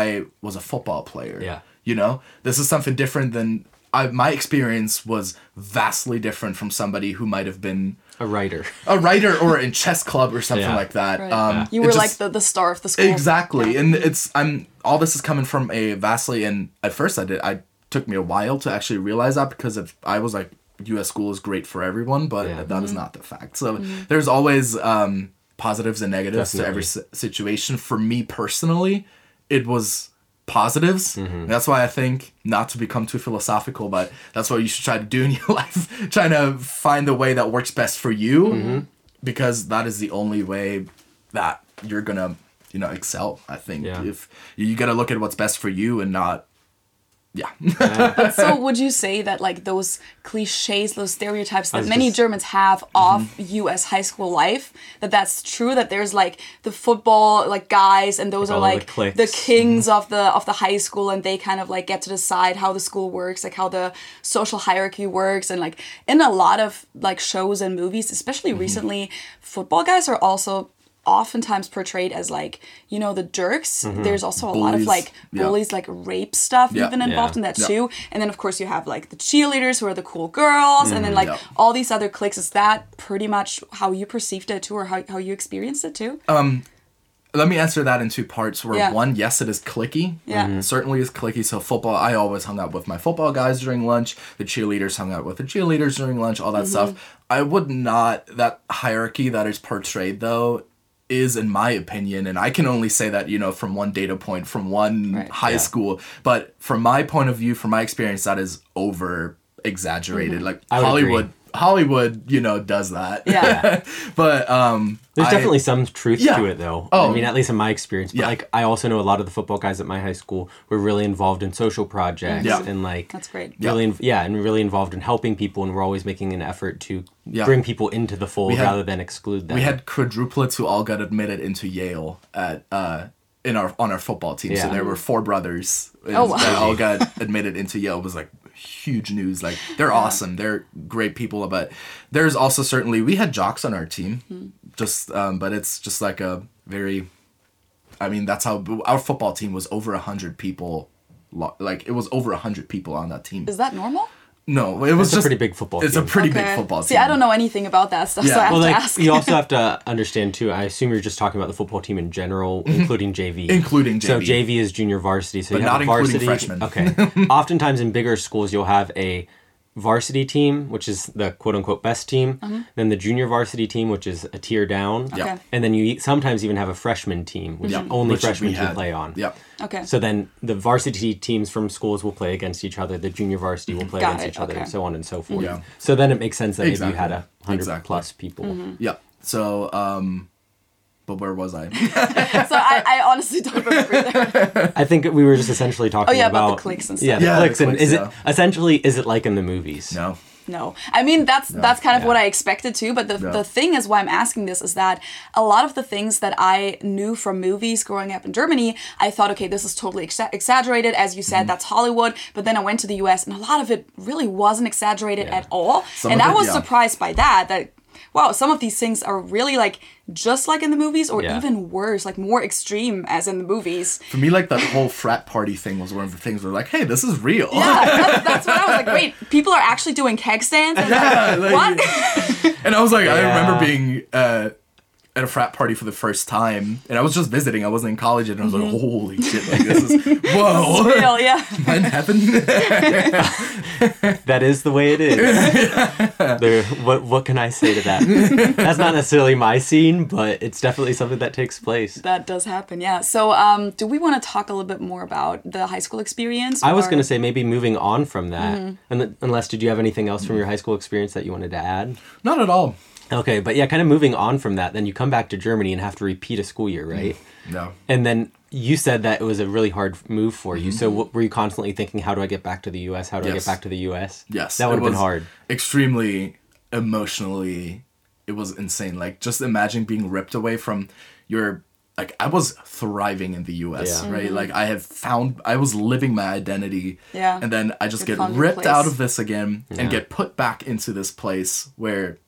i was a football player Yeah. you know this is something different than I, my experience was vastly different from somebody who might have been A writer. a writer or in chess club or something Yeah. like that Right. um you were just- like the, the star of the school. Exactly, and it's I'm all this is coming from a vastly and at first I did I took me a while to actually realize that because if I was like U.S. school is great for everyone, but Yeah. that is not the fact. So there's always um, positives and negatives to every situation. For me personally, it was positives. And that's why I think not to become too philosophical, but that's what you should try to do in your life, trying to find the way that works best for you, mm-hmm. because that is the only way that you're gonna you know excel. I think Yeah. if you, you got to look at what's best for you and not. Yeah. so would you say that like those cliches, those stereotypes that many just- Germans have mm-hmm. of U.S. high school life, that that's true? That there's like the football like guys, and those Like are the like cliques. the kings mm-hmm. of the of the high school, and they kind of like get to decide how the school works, like how the social hierarchy works, and like in a lot of like shows and movies, especially mm-hmm. recently, football guys are also oftentimes portrayed as like you know the jerks there's also a lot of Bullies. like Yeah. bullies like rape stuff Yeah. even involved Yeah. in that Yeah. too and then of course you have like the cheerleaders who are the cool girls and then like Mm-hmm. Yeah. all these other cliques is that pretty much how you perceived it too or how, how you experienced it too um Let me answer that in two parts. Where Yeah. one, yes, it is cliquey. Yeah. It certainly is cliquey. So football, I always hung out with my football guys during lunch. The cheerleaders hung out with the cheerleaders during lunch. All that Mm-hmm. stuff. I would not. That hierarchy that is portrayed though is in my opinion and i can only say that you know from one data point from one Right. high Yeah. school but from my point of view from my experience that is over exaggerated mm-hmm. like I would hollywood hollywood you know does that Yeah. but um There's I- definitely some truth Yeah. to it, though. Oh. I mean, at least in my experience. But Yeah. like, I also know a lot of the football guys at my high school were really involved in social projects Yeah. and like That's great. Really, in- yeah, and really involved in helping people, and we're always making an effort to Yeah. bring people into the fold had- rather than exclude them. We had quadruplets who all got admitted into Yale at uh in our on our football team. So there were four brothers and Oh, wow. that all got admitted into Yale. It was like huge news. Like they're awesome. They're great people. But there's also certainly we had jocks on our team. Hmm. Just um, but it's just like a very I mean that's how our football team was over a hundred people. Like it was over a hundred people on that team. is that normal No, it was It's a pretty big football It's team. a pretty Okay. big football see team. i don't know anything about that stuff so Yeah. i have well, to like ask you also have to understand too. I assume you're just talking about the football team in general, including JV. Mm-hmm. Including So JV. So JV is junior varsity. So But you have not a including freshmen. Okay. Oftentimes in bigger schools, you'll have a varsity team, which is the quote unquote best team. Mm-hmm. Then the junior varsity team, which is a tier down. Yeah. Okay. And then you e- sometimes even have a freshman team, which Yeah. only Which freshmen can play on. Yep. okay So then the varsity teams from schools will play against each other. The junior varsity will play Got against it, each other, okay. and so on and so forth. Yeah. So then it makes sense that maybe you had a hundred Exactly. plus people. Mm-hmm. Yep. So, um, but where was I? so I, I honestly don't remember either. I think we were just essentially talking Oh, yeah, about about, the cliques and Yeah, stuff. the Yeah, the cliques and cliques, is yeah. it essentially is it like in the movies? no. No, I mean that's that's kind of Yeah. what I expected to. But the Yeah. the thing is, why I'm asking this is that a lot of the things that I knew from movies growing up in Germany, I thought, okay, this is totally exa- exaggerated, as you Mm-hmm. said, that's Hollywood. But then I went to the U.S. and a lot of it really wasn't exaggerated Yeah. at all, Some and of I it, was yeah. surprised by that. That wow, some of these things are really like just like in the movies, or Yeah. even worse, like more extreme as in the movies. For me, like that whole frat party thing was one of the things where like, hey, this is real. Yeah, that's, that's what I was like. Wait, people are actually doing keg stands. And Yeah, like, like- what? And I was like, I remember being uh, at a frat party for the first time, and I was just visiting. I wasn't in college and I was like, holy shit, like this is whoa, Real, yeah. am I in heaven? That is the way it is. there, what what can I say to that? That's not necessarily my scene, but it's definitely something that takes place. That does happen, yeah. So, um, do we want to talk a little bit more about the high school experience? I was going to say maybe moving on from that. Mm-hmm. And unless did you have anything else from your high school experience that you wanted to add? Not at all. Okay, but yeah, kind of moving on from that, then you come back to Germany and have to repeat a school year, right? No. And then you said that it was a really hard move for you. Mm-hmm. So what, were you constantly thinking, how do I get back to the U.S.? How do I get back to the U.S.? Yes, that would have been hard. Extremely emotionally, it was insane. Like just imagine being ripped away from your. Like I was thriving in the U.S. Yeah. Right, like I have found I was living my identity. Mm-hmm. Yeah. and then I just You get ripped out of this again Yeah. and get put back into this place where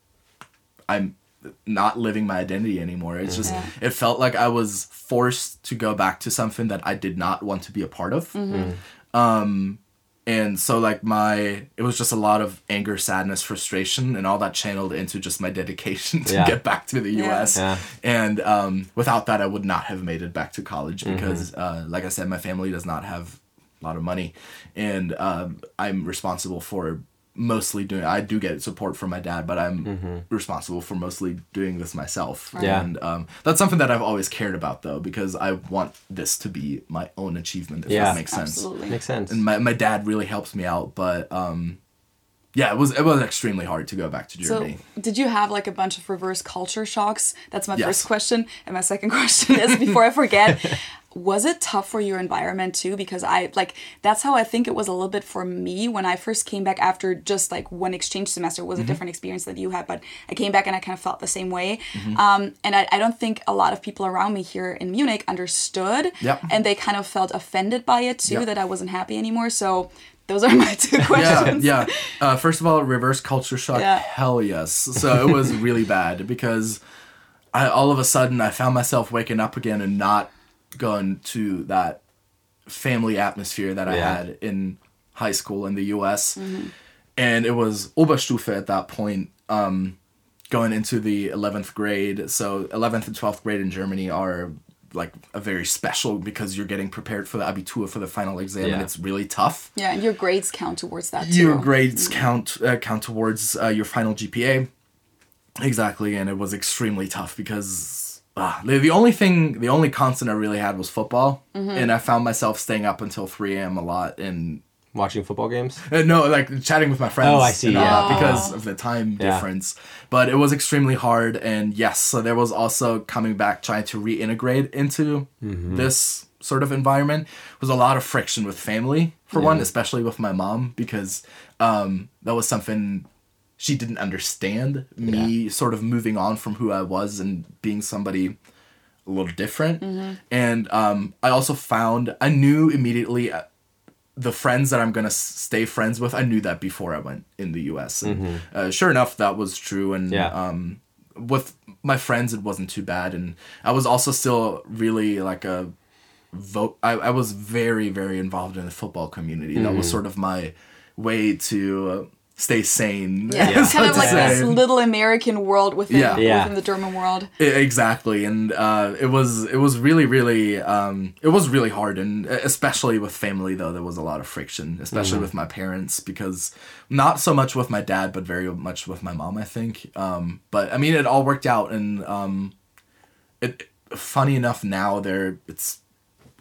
I'm not living my identity anymore. It's just Yeah. it felt like I was forced to go back to something that I did not want to be a part of. Mm-hmm. Um and so like my it was just a lot of anger, sadness, frustration and all that channeled into just my dedication to Yeah. get back to the US. Yeah. And um without that I would not have made it back to college Mm-hmm. because uh like I said my family does not have a lot of money and um I'm responsible for mostly doing I do get support from my dad but I'm responsible for mostly doing this myself Mm-hmm. Yeah. and um, that's something that I've always cared about though because I want this to be my own achievement if Yeah. that makes sense Absolutely. Makes sense. and my, my dad really helps me out but um yeah it was it was extremely hard to go back to So, Germany did you have like a bunch of reverse culture shocks? That's my Yes. first question. And my second question is before I forget, was it tough for your environment too? Because I like that's how I think it was a little bit for me when I first came back after just like one exchange semester It was Mm-hmm. a different experience that you had, but I came back and I kind of felt the same way. Mm-hmm. Um, and I, I don't think a lot of people around me here in Munich understood, Yep. and they kind of felt offended by it too Yep. that I wasn't happy anymore. So. Those are my two yeah questions. yeah uh, first of all reverse culture shock Yeah. hell yes so it was really bad because I all of a sudden I found myself waking up again and not going to that family atmosphere that I Yeah. had in high school in the US and it was Oberstufe at that point um going into the 11th grade so 11th and 12th grade in Germany are like a very special because you're getting prepared for the Abitur for the final exam and it's really tough Yeah, and your grades count towards that too. your grades count uh, count towards uh, your final GPA. Exactly, and it was extremely tough because uh, the, the only thing, the only constant I really had was football, Mm-hmm. and I found myself staying up until three a.m. a lot, and Watching football games? uh, no, like chatting with my friends. Oh, I see, and all yeah. because of the time Yeah. difference. But it was extremely hard, and yes, so there was also coming back trying to reintegrate into Mm-hmm. this sort of environment was a lot of friction with family for one, especially with my mom because um, that was something she didn't understand me sort of moving on from who I was and being somebody a little different. And um, I also found I knew immediately uh, the friends that I'm gonna stay friends with. I knew that before I went in the U.S. And uh, sure enough, that was true. And Yeah. um, with my friends, it wasn't too bad. And I was also still really like a vote. I, I was very very involved in the football community. That was sort of my way to uh, stay sane. Yeah, it's kind of to like this little American world within Yeah. Yeah. within the German world. I- exactly and uh, it was it was really really um, it was really hard and especially with family though there was a lot of friction especially with my parents because not so much with my dad but very much with my mom i think um, but i mean it all worked out and um, it funny enough now they're it's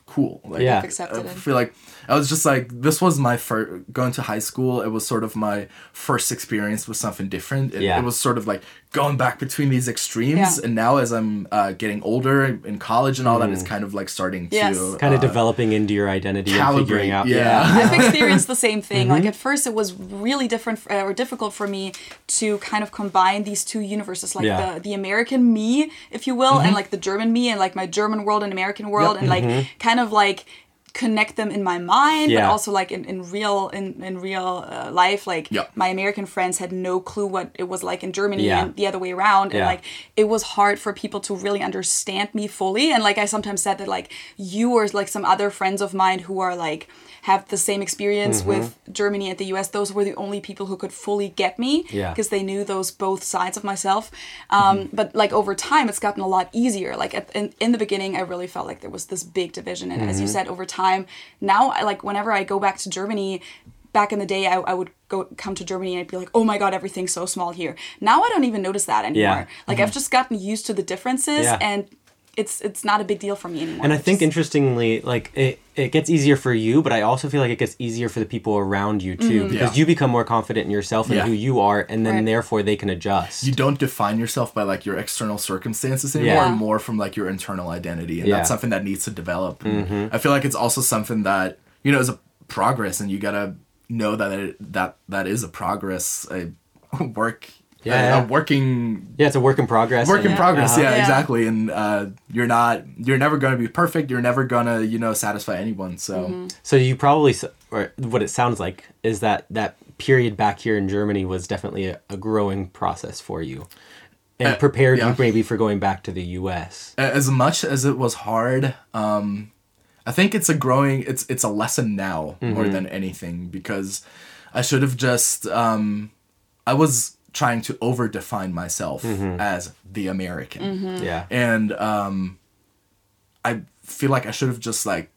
cool like Yeah. You've accepted I feel like I was just like this was my first going to high school. It was sort of my first experience with something different. It, Yeah. it was sort of like going back between these extremes. Yeah. And now as I'm uh, getting older in college and all that, it's kind of like starting Yes. to Kind of uh, developing into your identity and figuring out. Yeah. I've experienced the same thing. Mm-hmm. Like at first, it was really different uh, or difficult for me to kind of combine these two universes, like Yeah. the the American me, if you will, Mm-hmm. and like the German me, and like my German world and American world, and like Mm-hmm. kind of like connect them in my mind but also like in, in real in, in real uh, life like Yeah. my american friends had no clue what it was like in germany Yeah. and the other way around and like it was hard for people to really understand me fully and like i sometimes said that like you or like some other friends of mine who are like have the same experience Mm-hmm. with germany and the us those were the only people who could fully get me Yeah. Mm-hmm. because they knew those both sides of myself um, but like over time it's gotten a lot easier like at, in, in the beginning i really felt like there was this big division and as you Mm-hmm. said over time now I, like whenever i go back to germany back in the day I, I would go come to germany and i'd be like oh my god everything's so small here now i don't even notice that anymore like i've just gotten used to the differences Mm-hmm. Yeah. and it's it's not a big deal for me anymore And I think just- interestingly, like it, it gets easier for you, but I also feel like it gets easier for the people around you too, because Yeah. you become more confident in yourself and Yeah. who you are, and then Right. therefore they can adjust. you don't define yourself by like your external circumstances anymore Yeah. and more from like your internal identity and Yeah. Mm-hmm. that's something that needs to develop And i feel like it's also something that you know is a progress and you gotta know that it, that that is a progress a work Yeah, a, yeah. a working yeah, it's a work in progress. work in and- progress uh-huh. yeah, Yeah. exactly and uh, you're not you're never going to be perfect you're never going to you know satisfy anyone so Mm-hmm. So you probably, or what it sounds like, is that that period back here in Germany was definitely a, a growing process for you, and Uh, prepared yeah. you maybe for going back to the U.S. as much as it was hard um i think it's a growing it's it's a lesson now more than anything because i should have just um i was trying to over define myself mm-hmm. as the american. Mm-hmm. Yeah, and um i feel like i should have just like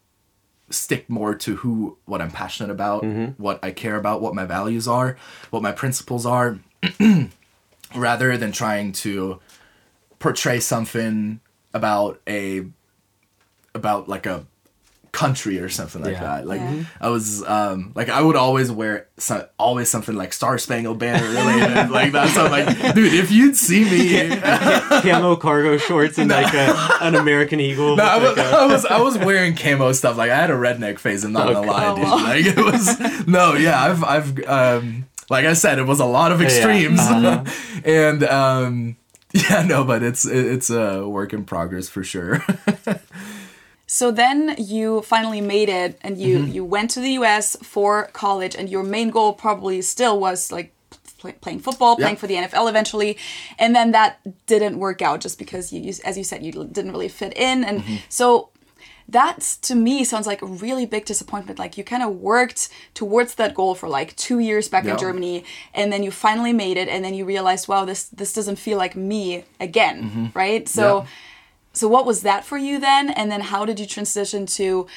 stick more to who what i'm passionate about mm-hmm. what i care about what my values are what my principles are rather than trying to portray something about a about like a country or something like Yeah. that like Yeah. i was um like i would always wear so, always something like star spangled banner related like that so i'm like dude if you'd see me camo cargo shorts and like a, an American Eagle. No, I was, like, a- I was I was wearing camo stuff. Like I had a redneck phase. I'm not gonna lie, Oh, dude. Like it was no, yeah. I've I've um like I said, it was a lot of extremes, Uh-huh. and um yeah, no, but it's it- it's a work in progress for sure. So then you finally made it, and you Mm-hmm. you went to the U.S. for college, and your main goal probably still was like play, playing football, playing Yeah. for the NFL eventually, and then that didn't work out just because you, you as you said, you didn't really fit in, and Mm-hmm. so. That to me sounds like a really big disappointment. Like you kind of worked towards that goal for like two years back in Germany, and then you finally made it, and then you realized, wow, this this doesn't feel like me again, right? So, Mm-hmm. Yeah. So what was that for you then? And then how did you transition to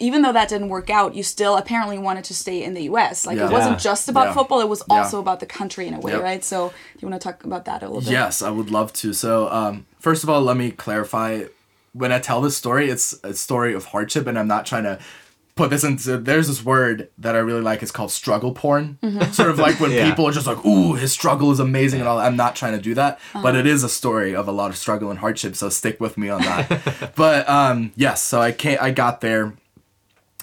even though that didn't work out, you still apparently wanted to stay in the US. Like Yeah. it wasn't just about Yeah. football, it was Yeah. also about the country in a way, Yep. right? So you want to talk about that a little bit? Yes, I would love to. So, um, first of all, let me clarify. When I tell this story, it's a story of hardship, and I'm not trying to put this into. There's this word that I really like. It's called struggle porn. Mm-hmm. Sort of like when Yeah. people are just like, "Ooh, his struggle is amazing," and all. I'm not trying to do that, but uh-huh. it is a story of a lot of struggle and hardship. So stick with me on that. but um, yes, so I can't. I got there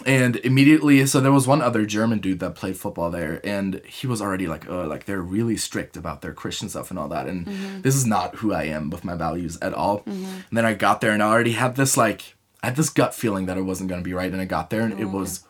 and immediately so there was one other german dude that played football there and he was already like oh like they're really strict about their christian stuff and all that and mm-hmm. this is not who i am with my values at all mm-hmm. and then i got there and i already had this like i had this gut feeling that it wasn't going to be right and i got there and it was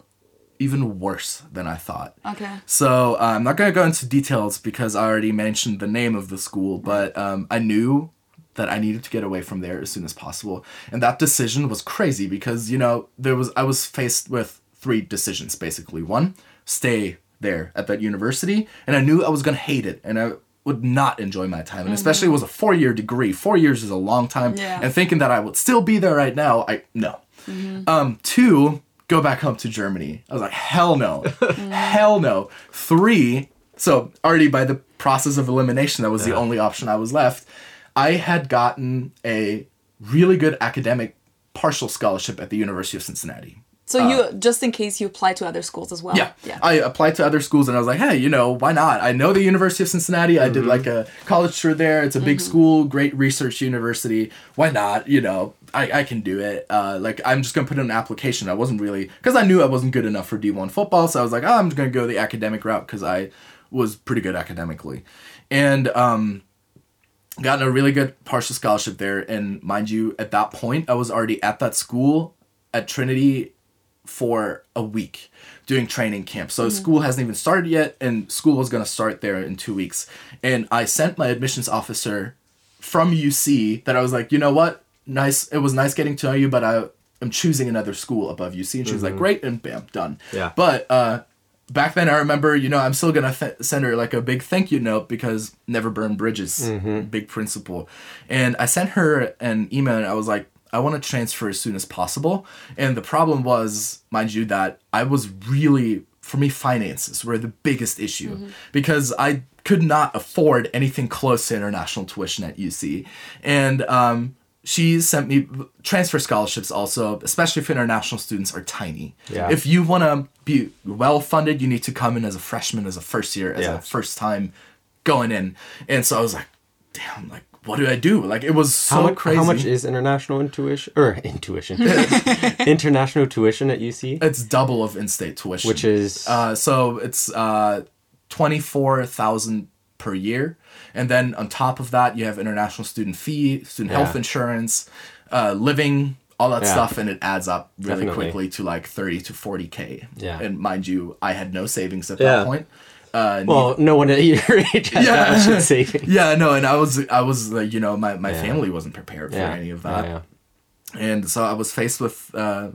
even worse than i thought Okay. so uh, I'm not going to go into details because I already mentioned the name of the school, but um, I knew that I needed to get away from there as soon as possible, and that decision was crazy because you know there was I was faced with three decisions basically. One, stay there at that university, and I knew I was going to hate it, and I would not enjoy my time, and mm-hmm. especially it was a four year degree. Four years is a long time, Yeah. and thinking that I would still be there right now, I no. Mm-hmm. Um, two, go back home to Germany. I was like, hell no, mm. hell no. Three, so already by the process of elimination, that was the only option I was left. I had gotten a really good academic partial scholarship at the University of Cincinnati. So you just in case you apply to other schools as well. Yeah. Yeah. I applied to other schools and I was like, hey, you know, why not? I know the University of Cincinnati. I did like a college tour there. It's a big school, great research university. Why not? You know, I, I can do it. Uh, like, I'm just going to put in an application. I wasn't really, because I knew I wasn't good enough for D1 football. So I was like, oh, I'm just going to go the academic route because I was pretty good academically. And, um, gotten a really good partial scholarship there. And mind you, at that point, I was already at that school at Trinity for a week doing training camp. So mm-hmm. school hasn't even started yet, and school was gonna start there in two weeks. And I sent my admissions officer from UC that I was like, you know what, nice. It was nice getting to know you, but I am choosing another school above UC. And she was like, mm-hmm. great, and bam, done. Yeah. But uh, back then, I remember, you know, I'm still gonna th- send her like a big thank you note because never burn bridges, mm-hmm. big principle. And I sent her an email, and I was like. I want to transfer as soon as possible. And the problem was, mind you, that I was really, for me, finances were the biggest issue because I could not afford anything close to international tuition at UC. And um, she sent me transfer scholarships also, especially if international students are tiny. Yeah. If you want to be well funded, you need to come in as a freshman, as a first year, as Yeah. a first time going in. And so I was like, damn, like, what do I do? Like, it was so how, much, crazy. how much is international intuition or intuition? international tuition at UC, It's double of in-state tuition, which is uh, so it's uh, twenty four thousand per year, and then on top of that, you have international student fee, student Yeah. health insurance, uh, living, all that Yeah. stuff, and it adds up really Definitely. quickly to like thirty to forty k. Yeah. and mind you, I had no savings at Yeah. that point. Uh, well, no one at your age has that much savings. yeah, no, and I was I was like, you know, my, my Yeah. family wasn't prepared for Yeah, any of that. yeah. And so I was faced with, uh,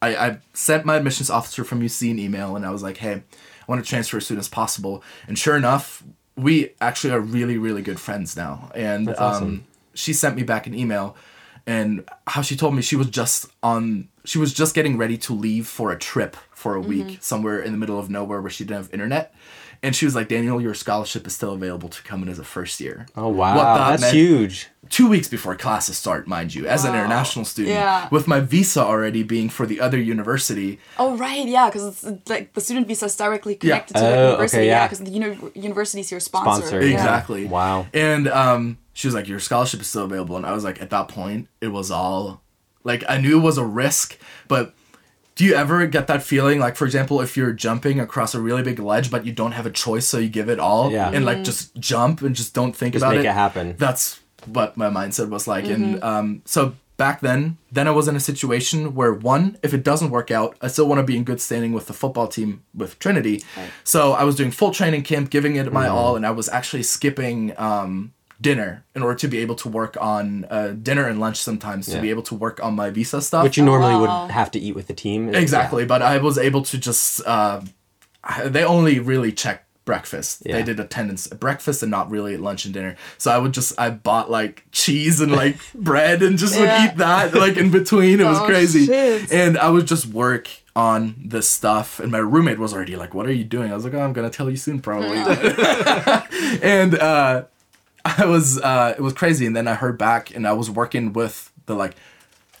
I, I sent my admissions officer from UC an email and I was like, hey, I want to transfer as soon as possible. And sure enough, we actually are really, really good friends now. And That's um, awesome. she sent me back an email and how she told me she was just on, she was just getting ready to leave for a trip for a week somewhere in the middle of nowhere where she didn't have internet. And she was like, Daniel, your scholarship is still available to come in as a first year. Oh wow, What that that's meant- huge. two weeks before classes start, mind you, as an international student, Yeah. with my visa already being for the other university. Oh right, yeah, because it's like the student visa is directly connected to Oh, the okay, university. yeah. yeah, because the uni- university is your sponsor. Sponsor, Yeah. yeah. Exactly. Wow. And um, she was like, "Your scholarship is still available," and I was like, at that point, it was all like I knew it was a risk, but. Do you ever get that feeling, like for example, if you're jumping across a really big ledge, but you don't have a choice, so you give it all, Yeah. and like just jump and just don't think Just about make it. it happen. That's what my mindset was like, and um, so back then, then I was in a situation where one, if it doesn't work out, I still want to be in good standing with the football team with Trinity. So I was doing full training camp, giving it my Mm-hmm. all, and I was actually skipping um, dinner in order to be able to work on uh, dinner and lunch sometimes to Yeah. be able to work on my visa stuff. Which you normally wow. would have to eat with the team. Exactly, but I was able to just. Uh, they only really checked breakfast. Yeah. They did attendance at breakfast and not really at lunch and dinner. So I would just I bought like cheese and like bread and just Yeah. would eat that like in between. It was Oh, crazy, shit. and I would just work on this stuff. And my roommate was already like, "What are you doing?" I was like, "Oh, I'm gonna tell you soon, probably." and uh, I was uh, it was crazy. And then I heard back, and I was working with the like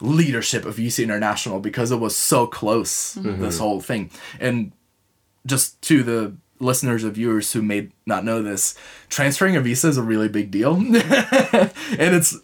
leadership of UC International because it was so close this whole thing. And just to the listeners or viewers who may not know this, transferring a visa is a really big deal. and it's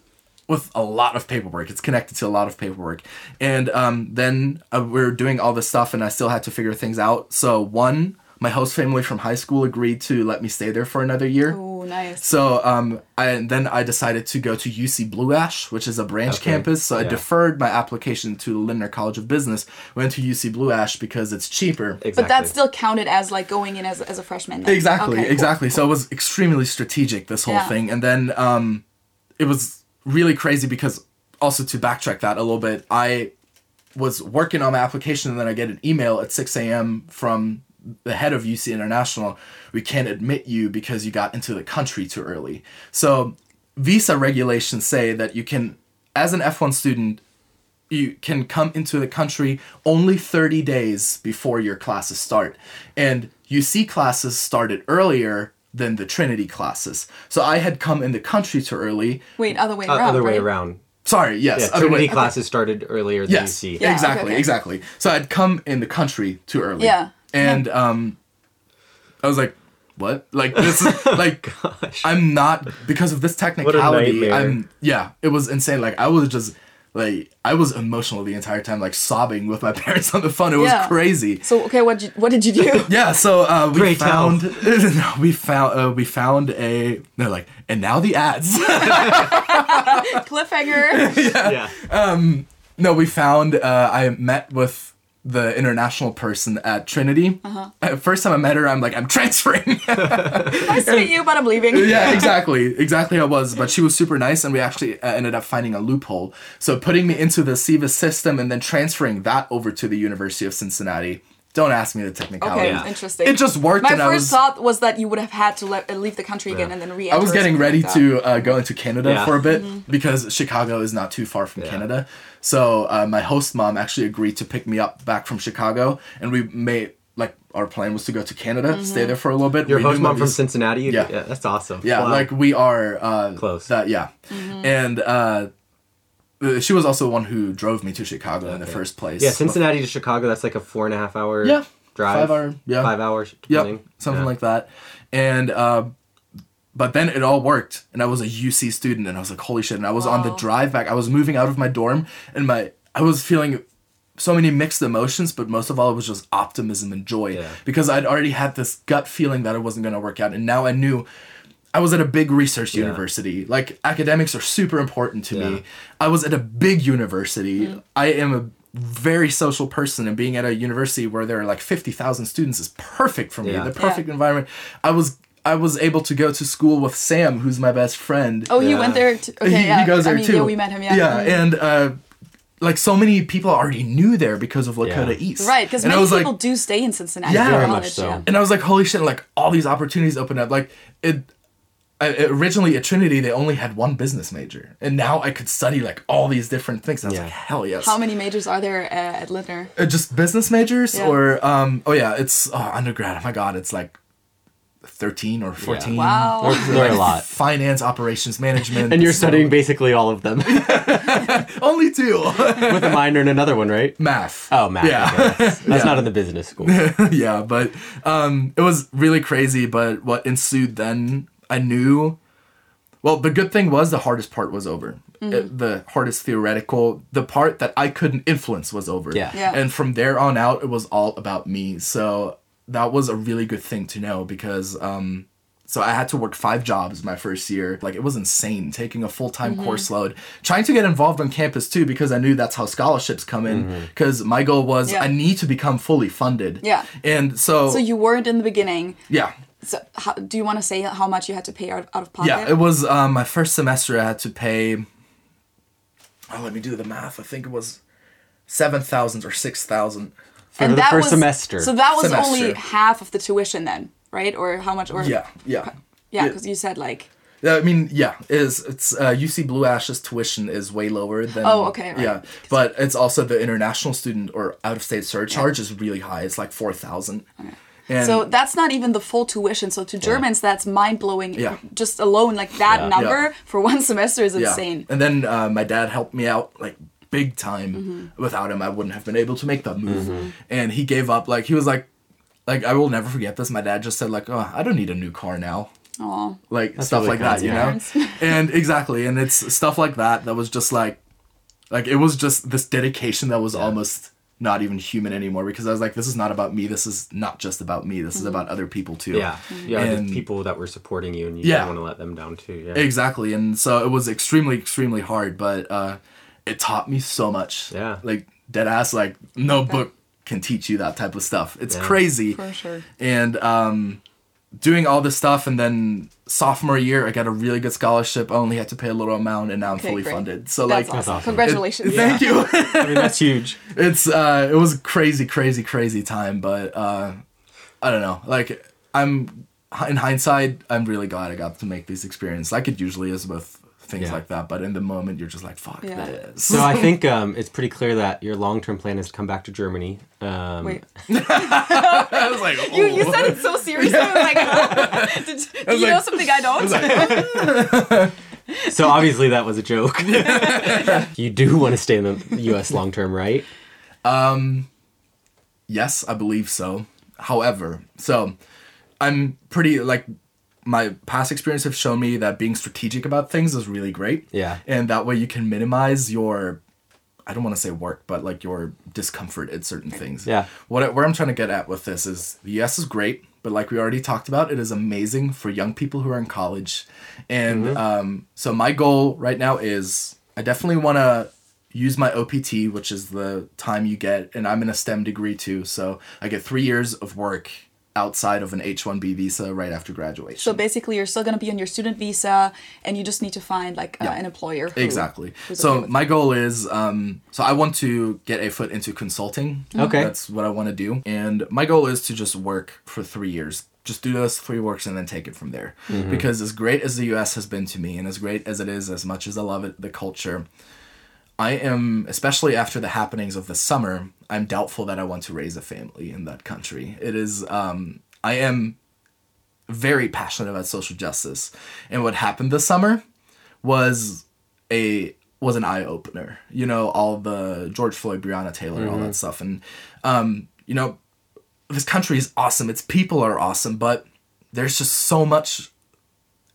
with a lot of paperwork. It's connected to a lot of paperwork. And um, then uh, we are doing all this stuff, and I still had to figure things out. So, one, my host family from high school agreed to let me stay there for another year. Oh, nice. So um, I and then I decided to go to UC Blue Ash, which is a branch Okay. campus. So I deferred my application to the Lindner College of Business. Went to UC Blue Ash because it's cheaper. Exactly. But that's still counted as like going in as, as a freshman. then. Exactly, Okay, cool. exactly. So it was extremely strategic this whole Yeah. thing, and then um, it was really crazy because also to backtrack that a little bit, I was working on my application, and then I get an email at six a.m. from the head of UC International. We can't admit you because you got into the country too early. So visa regulations say that you can, as an F one student, you can come into the country only 30 days before your classes start. And UC classes started earlier than the Trinity classes. So I had come in the country too early. Wait, other way Uh, around. other way right? around. Sorry, yes. Yeah, other Trinity way- classes started earlier than Yes, UC. Yeah, exactly, okay, okay. exactly. So I'd come in the country too early. Yeah. And um, I was like, what? Like this is like I'm not because of this technicality. I'm yeah, it was insane. Like I was just like I was emotional the entire time, like sobbing with my parents on the phone. It was Yeah. crazy. So okay, what you, what did you do? Yeah, so uh, we found we found uh, we found a no like and now the ads. Cliffhanger. yeah. no, we found uh, I met with the international person at Trinity. Uh-huh. Uh, First time I met her, I'm like, I'm transferring. Nice to meet you, but I'm leaving. yeah, exactly, exactly. I was, but she was super nice, and we actually uh, ended up finding a loophole. So putting me into the SEVIS system and then transferring that over to the University of Cincinnati. Don't ask me the technicality. Okay, Yeah. interesting. It just worked, My and first I was thought was that you would have had to le- uh, leave the country again and then re. I was getting ready to uh, go into Canada Yeah. for a bit Mm-hmm. because Chicago is not too far from Canada. So uh, my host mom actually agreed to pick me up back from Chicago, and we made like our plan was to go to Canada, Mm-hmm. stay there for a little bit. Your renew host my mom from Cincinnati. Yeah. yeah, that's awesome. Yeah, Wow. like we are uh, Close. That yeah, Mm-hmm. and uh, she was also the one who drove me to Chicago in the first place. yeah, Cincinnati to Chicago. That's like a four and a half hour. Yeah, drive. five hour- yeah. five hours. Yep, something Yeah. like that. And uh, but then it all worked, and I was a UC student, and I was like, holy shit! And I was on the drive back. I was moving out of my dorm, and my I was feeling so many mixed emotions, but most of all, it was just optimism and joy Yeah. because I'd already had this gut feeling that it wasn't going to work out, and now I knew. I was at a big research Yeah. university. Like academics are super important to Yeah. me. I was at a big university. I am a very social person, and being at a university where there are like fifty thousand students is perfect for me. Yeah. The perfect environment. I was I was able to go to school with Sam, who's my best friend. Oh, he Yeah. went there. T- okay, he, yeah. he goes there I mean, too. Yeah, we met him. Yeah. Yeah, Mhm. and uh, like so many people already knew there because of Lakota Yeah. East. Right, because And I many was like- people do stay in Cincinnati. Yeah. Very much college, so. yeah. and I was like, holy shit! Like all these opportunities opened up. Like it. I, originally at Trinity, they only had one business major, and now I could study like all these different things. And I was Yeah. like, hell yes. How many majors are there uh, at Lindner? Uh, just business majors Yeah. or um oh yeah it's oh, undergrad oh my god it's like 13 or 14 Wow. There- there are a lot. finance operations management And you're studying basically all of them only two with a minor in another one, right? math Oh, math. yeah okay, that's that's not in the business school. yeah but um it was really crazy but what ensued then i knew well the good thing was the hardest part was over mm-hmm. It- the hardest theoretical the part that i couldn't influence was over Yeah. Yeah. and from there on out it was all about me so that was a really good thing to know because um so I had to work five jobs my first year. Like it was insane taking a full time mm-hmm. course load, trying to get involved on campus too because I knew that's how scholarships come in. Mm-hmm. Because my goal was Yeah. I need to become fully funded. Yeah. And so, So you weren't in the beginning. yeah, So how, do you want to say how much you had to pay out, out of pocket? yeah, it was um, my first semester. I had to pay. Oh, let me do the math. I think it was seven thousand or six thousand. For the first semester. So that was only half of the tuition then, right? Or how much? Or Yeah, yeah. yeah, because you said like Yeah, I mean, yeah, is it's uh, UC Blue Ash's tuition is way lower than. Oh, okay, right. Yeah, but it's also the international student or out of state surcharge is really high. It's like four thousand. And So that's not even the full tuition. So to Germans, that's mind blowing. Yeah. Just alone, like that Yeah. number Yeah. for one semester is yeah, insane. and then uh, my dad helped me out like big time. Mm-hmm. Without him, I wouldn't have been able to make that move. And he gave up. Like he was like, like I will never forget this. My dad just said like, "Oh, I don't need a new car now." Aw. like stuff really like that, you know. and exactly, and it's stuff like that that was just like, like it was just this dedication that was almost not even human anymore because I was like, this is not about me. This is not just about me. This is Mm-hmm. about other people too. Yeah. Yeah. And- the people that were supporting you and you Yeah. don't want to let them down too. Yeah. Exactly, and so it was extremely, extremely hard, but uh, it taught me so much. Yeah. like dead ass, like no book can teach you that type of stuff. It's Yeah. crazy. For sure. and um, doing all this stuff and then sophomore year i got a really good scholarship i only had to pay a little amount and now i'm Okay, fully great. funded so That's like awesome. awesome. Congratulations. thank you I mean, that's huge. it's uh it was a crazy crazy crazy time but uh i don't know like i'm in hindsight i'm really glad i got to make these experiences like it usually is with things Yeah. like that but in the moment you're just like fuck Yeah. this So I think um, it's pretty clear that your long term plan is to come back to Germany. Um, Wait. i was like You, you oh. said it so seriously. I was like, huh? did, do you like- know something I don't? So obviously that was a joke. you do want to stay in the U.S. long term, right? Um, Yes, I believe so. However, so I'm pretty like my past experience have shown me that being strategic about things is really great. Yeah. And that way you can minimize your I don't want to say work, but like your discomfort at certain things. Yeah. What where I'm trying to get at with this is the US is great, but like we already talked about, it is amazing for young people who are in college. And um, so my goal right now is I definitely want to use my OPT, which is the time you get, and I'm in a STEM degree too, so I get three years of work outside of an H-1B visa right after graduation. So basically, you're still going to be on your student visa, and you just need to find like uh, Yeah. an employer. who- Exactly. So okay with my goal is, um, so I want to get a foot into consulting. Okay. That's what I want to do, and my goal is to just work for three years. Just do those three works and then take it from there. Because as great as the U.S. has been to me, and as great as it is, as much as I love it, the culture, I am, especially after the happenings of the summer, I'm doubtful that I want to raise a family in that country. It is, um, I am very passionate about social justice, and what happened this summer was a was an eye opener. You know, all the George Floyd, Breonna Taylor, all that stuff, and um, you know, this country is awesome. Its people are awesome, but there's just so much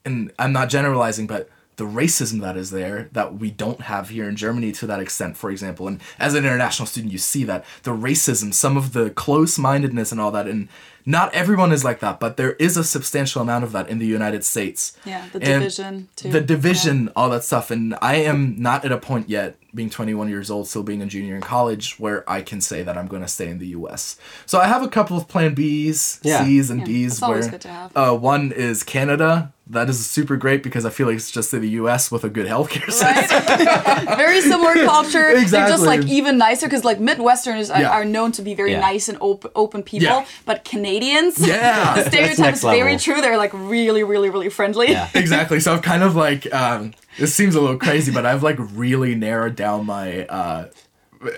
and I'm not generalizing, but the racism that is there that we don't have here in Germany to that extent, for example. And as an international student, you see that the racism, some of the close mindedness and all that. And not everyone is like that, but there is a substantial amount of that in the United States. Yeah, the And division, too. The division, all that stuff. And I am not at a point yet, being 21 years old, still being a junior in college, where I can say that I'm going to stay in the US. So I have a couple of plan B's, Yeah. C's, and Yeah, D's. that's always where, good to have. Uh, one is Canada. That is super great because I feel like it's just in the US with a good healthcare system. Right? very similar culture. Exactly. They're just like even nicer because like Midwesterners are, Yeah. are known to be very Yeah. nice and open, open people, Yeah. but Canadians, Yeah. the stereotype next is very level. true. They're like really, really, really friendly. Yeah. exactly. So I've kind of like um, this seems a little crazy, but I've like really narrowed down my. Uh,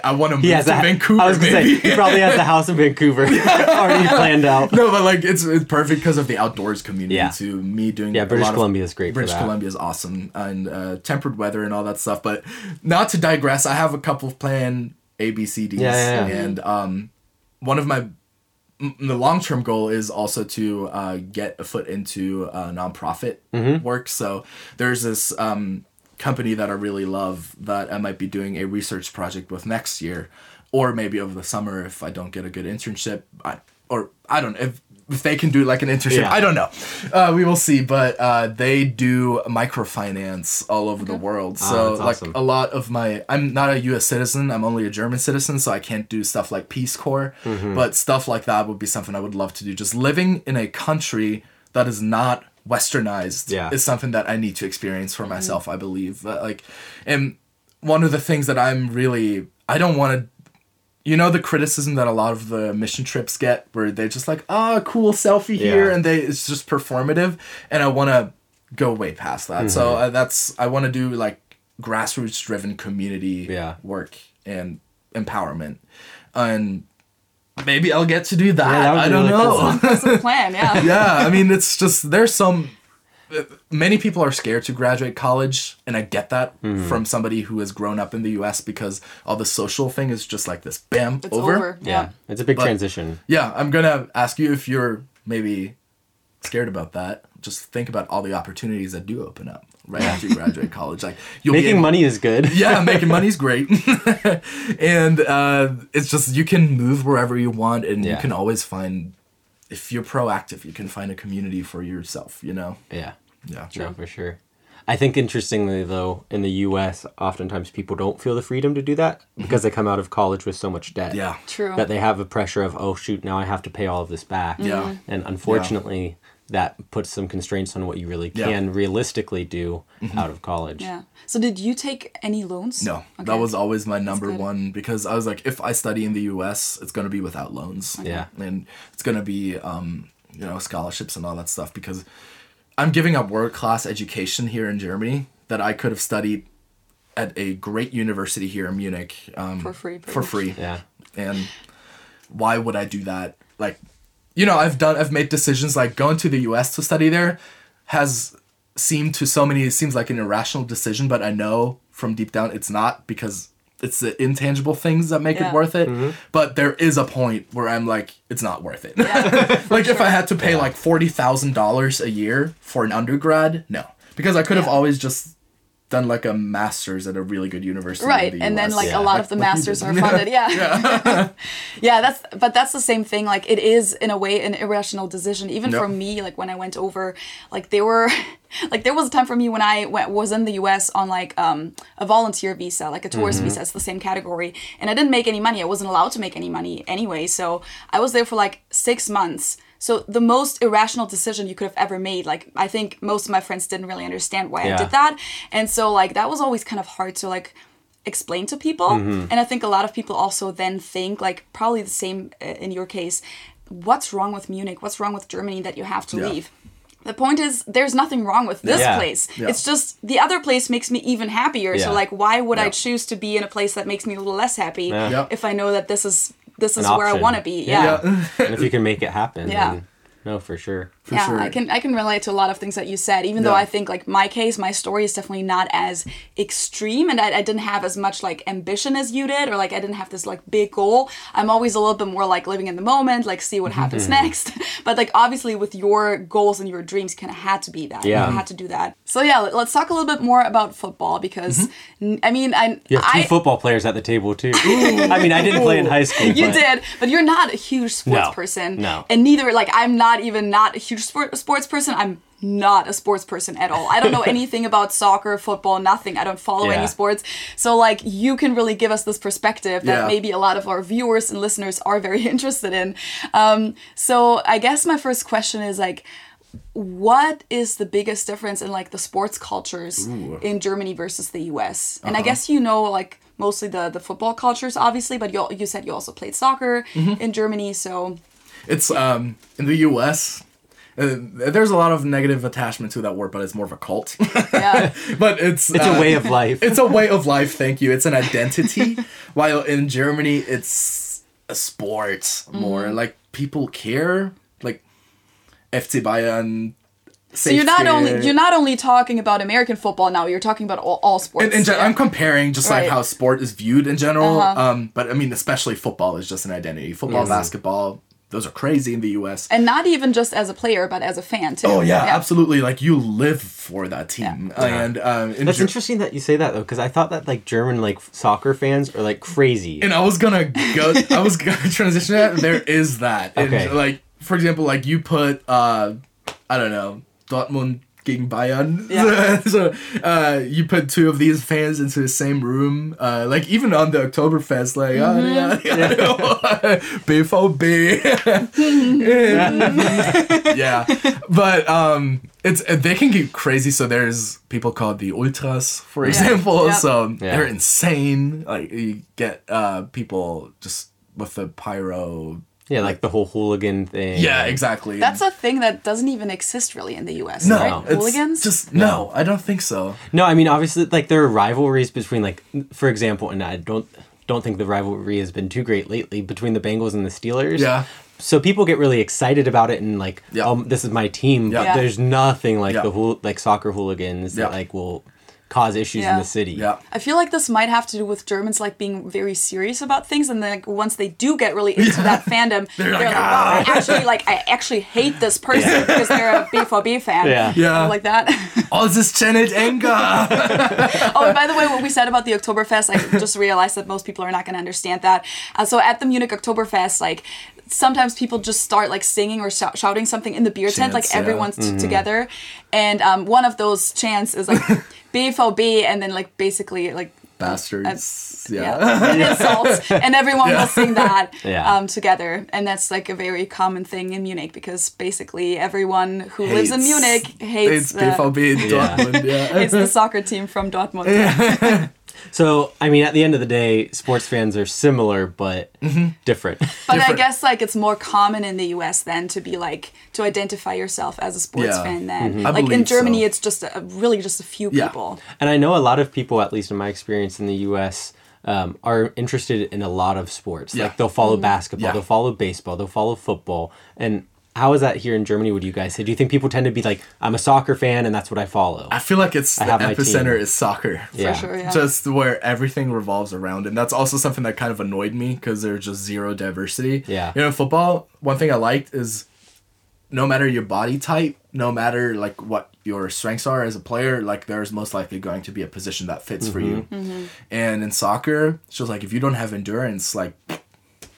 I want to move to Vancouver. I was gonna maybe. say he probably has a house in Vancouver already planned out. no, but like it's it's perfect because of the outdoors community Yeah. to me doing Yeah, British of- Columbia is great British. Columbia is awesome and uh, tempered weather and all that stuff. But not to digress, I have a couple of plan A, B, C, D's, Yeah, yeah, yeah. and um, one of my m- the long term goal is also to uh, get a foot into uh, nonprofit Mm-hmm. work. So there's this um, company that I really love that I might be doing a research project with next year, or maybe over the summer if I don't get a good internship. I, or I don't know if. If they can do like an internship, Yeah. I don't know. Uh, we will see. But uh, they do microfinance all over the world. So Ah, like awesome. a lot of my, I'm not a U.S. citizen. I'm only a German citizen, so I can't do stuff like Peace Corps. Mm-hmm. But stuff like that would be something I would love to do. Just living in a country that is not westernized Yeah. is something that I need to experience for myself. I believe. Uh, like, and one of the things that I'm really, I don't want to. You know the criticism that a lot of the mission trips get, where they're just like, "Ah, cool selfie here," Yeah. and they it's just performative, and I want to go way past that. So Mm-hmm. uh, that's I want to do like grassroots driven community Yeah. work and empowerment, and maybe I'll get to do that. Yeah, that I don't really cool. know. That's the plan. Yeah. yeah, I mean, it's just there's some. Many people are scared to graduate college, and I get that Mm-hmm. from somebody who has grown up in the U.S. because all the social thing is just like this, bam, It's over. Yeah, Yeah. it's a big But- transition. Yeah, I'm gonna ask you if you're maybe scared about that. Just think about all the opportunities that do open up right after you graduate college. Like you'll be Making able- money is good. yeah, making money is great, and uh, it's just you can move wherever you want, and you can always find. If you're proactive, you can find a community for yourself. You know. Yeah. Yeah. No, for sure. I think interestingly though, in the U.S., oftentimes people don't feel the freedom to do that because they come out of college with so much debt. Mm-hmm. Yeah. True. That they have a pressure of oh shoot now I have to pay all of this back. Yeah. And unfortunately, that puts some constraints on what you really Yeah. Mm-hmm. can realistically do out of college. Yeah. So did you take any loans? No, Okay. that was always my number one because I was like, if I study in the U.S., it's gonna be without loans. Yeah. and it's gonna be um, you know scholarships and all that stuff because I'm giving up world class education here in Germany that I could have studied at a great university here in Munich um, For free, For much. free, Yeah. and why would I do that? Like, you know, I've done, I've made decisions like going to the U.S. to study there has seemed to so many, it seems like an irrational decision, but I know from deep down it's not because it's the intangible things that make Yeah. it worth it. Mm-hmm. But there is a point where I'm like, it's not worth it. like if I had to pay like forty thousand dollars a year for an undergrad, no, because I could have always just done like a master's at a really good university. in right the and then like Yeah. a lot of the Like- like masters are funded yeah yeah. that's but that's the same thing like it is in a way an irrational decision even Yep. for me like when i went over like they were like there was a time for me when i went, was in the us on like um, a volunteer visa like a tourist Mm-hmm. visa it's the same category and i didn't make any money i wasn't allowed to make any money anyway so i was there for like six months so the most irrational decision you could have ever made like i think most of my friends didn't really understand why i did that and so like that was always kind of hard to like explain to people Mm-hmm. and i think a lot of people also then think like probably the same uh, in your case what's wrong with munich what's wrong with germany that you have to Yeah. leave the point is there's nothing wrong with this Yeah. place Yeah. it's just the other place makes me even happier Yeah. so like why would i choose to be in a place that makes me a little less happy Yeah. Yeah. if i know that this is this is where i want to be Yeah. yeah and if you can make it happen, Yeah. then no, for sure. For yeah, sure. I can I can relate to a lot of things that you said. Even though I think like my case, my story is definitely not as extreme, and I, I didn't have as much like ambition as you did, or like I didn't have this like big goal. I'm always a little bit more like living in the moment, like see what happens mm-hmm. next. But like obviously with your goals and your dreams, kind of had to be that. Yeah. you had to do that. So yeah, let- let's talk a little bit more about football because mm-hmm. I mean I You have two I, football players at the table too. I mean, I didn't play in high school. you but- did, but you're not a huge sports No, person. no. And neither, like, I'm not even not a huge sport, sports person. I'm not a sports person at all. I don't know anything about soccer, football, nothing. I don't follow Yeah. any sports. So, like, you can really give us this perspective that Yeah. maybe a lot of our viewers and listeners are very interested in. Um, so, I guess my first question is, like, what is the biggest difference in like the sports cultures in Germany versus the US? And I Uh-huh. guess you know like mostly the the football cultures obviously, but you you said you also played soccer Mm-hmm. in Germany, so It's um in the U.S. Uh, there's a lot of negative attachment to that word, but it's more of a cult. yeah. but it's It's uh, a way of life. it's a way of life. Thank you. It's an identity. while in Germany, it's a sport more. Mm-hmm. Like people care. Like FC Bayern. So you're not only you're not only talking about American football now, you're talking about all, all sports. In, in gen- yeah. I'm comparing just Right. like how sport is viewed in general. Uh-huh. Um, but I mean, especially football is just an identity. Football, basketball, those are crazy in the U.S. and not even just as a player, but as a fan too. Oh yeah, absolutely. Like you live for that team, and um, in That's Ger- interesting that you say that though, because I thought that like German like soccer fans are like crazy. and I was gonna go. I was gonna transition that. There is that. And, Okay. like for example, like you put uh, I don't know Dortmund gegen Bayern. Yeah. so uh, you put two of these fans into the same room. Uh, like even on the Oktoberfest, like oh, Mm-hmm. yeah, yeah, BVB. yeah, but um, it's they can get crazy. So there's people called the ultras, for example. Yeah. So Yeah. they're insane. Like you get uh people just with the pyro. Yeah, like the whole hooligan thing. Yeah, exactly. That's a thing that doesn't even exist really in the US, no, right? it's Hooligans? Just no, I don't think so. No, I mean obviously like there are rivalries between like for example, and I don't don't think the rivalry has been too great lately between the Bengals and the Steelers. Yeah. So people get really excited about it and like, Yeah. um, this is my team. Yeah. But Yeah. there's nothing like Yeah. the hool- like soccer hooligans Yeah. that like will cause issues in the city. Yeah. I feel like this might have to do with Germans like being very serious about things, and then like, once they do get really into that fandom, they're, like, like, "Ah." "Wow, I actually like I actually hate this person because they're a BVB fan, Yeah. Yeah. like that. All this channeled anger. oh, and by the way, what we said about the Oktoberfest, I just realized that most people are not going to understand that. Uh, so at the Munich Oktoberfest, like sometimes people just start like singing or shou- shouting something in the beer tent, like yeah. everyone's t- together, and um, one of those chants is like BVB, and then like basically like Bastards. yeah, Yeah. and insults, and everyone will sing that Yeah. um, together, and that's like a very common thing in Munich because basically everyone who lives in Munich hates It's the, BVB in Dortmund. Yeah. hates the soccer team from Dortmund. So I mean, at the end of the day, sports fans are similar but mm-hmm. different. But I guess like it's more common in the US then to be like to identify yourself as a sports Yeah. fan then. Mm-hmm. I Like in Germany so. it's just a, really just a few Yeah. people. And I know a lot of people, at least in my experience in the U.S., um, are interested in a lot of sports. Yeah. Like they'll follow mm-hmm. basketball, Yeah. they'll follow baseball, they'll follow football. And how is that here in Germany? Would you guys say? Do you think people tend to be like, I'm a soccer fan and that's what I follow? I feel like it's I the epicenter is soccer. yeah. sure, yeah. Just where everything revolves around, and that's also something that kind of annoyed me because there's just zero diversity. Yeah. You know, football, one thing I liked is no matter your body type, no matter like what your strengths are as a player, like there's most likely going to be a position that fits for you. Mm-hmm. And in soccer, it's just like if you don't have endurance, like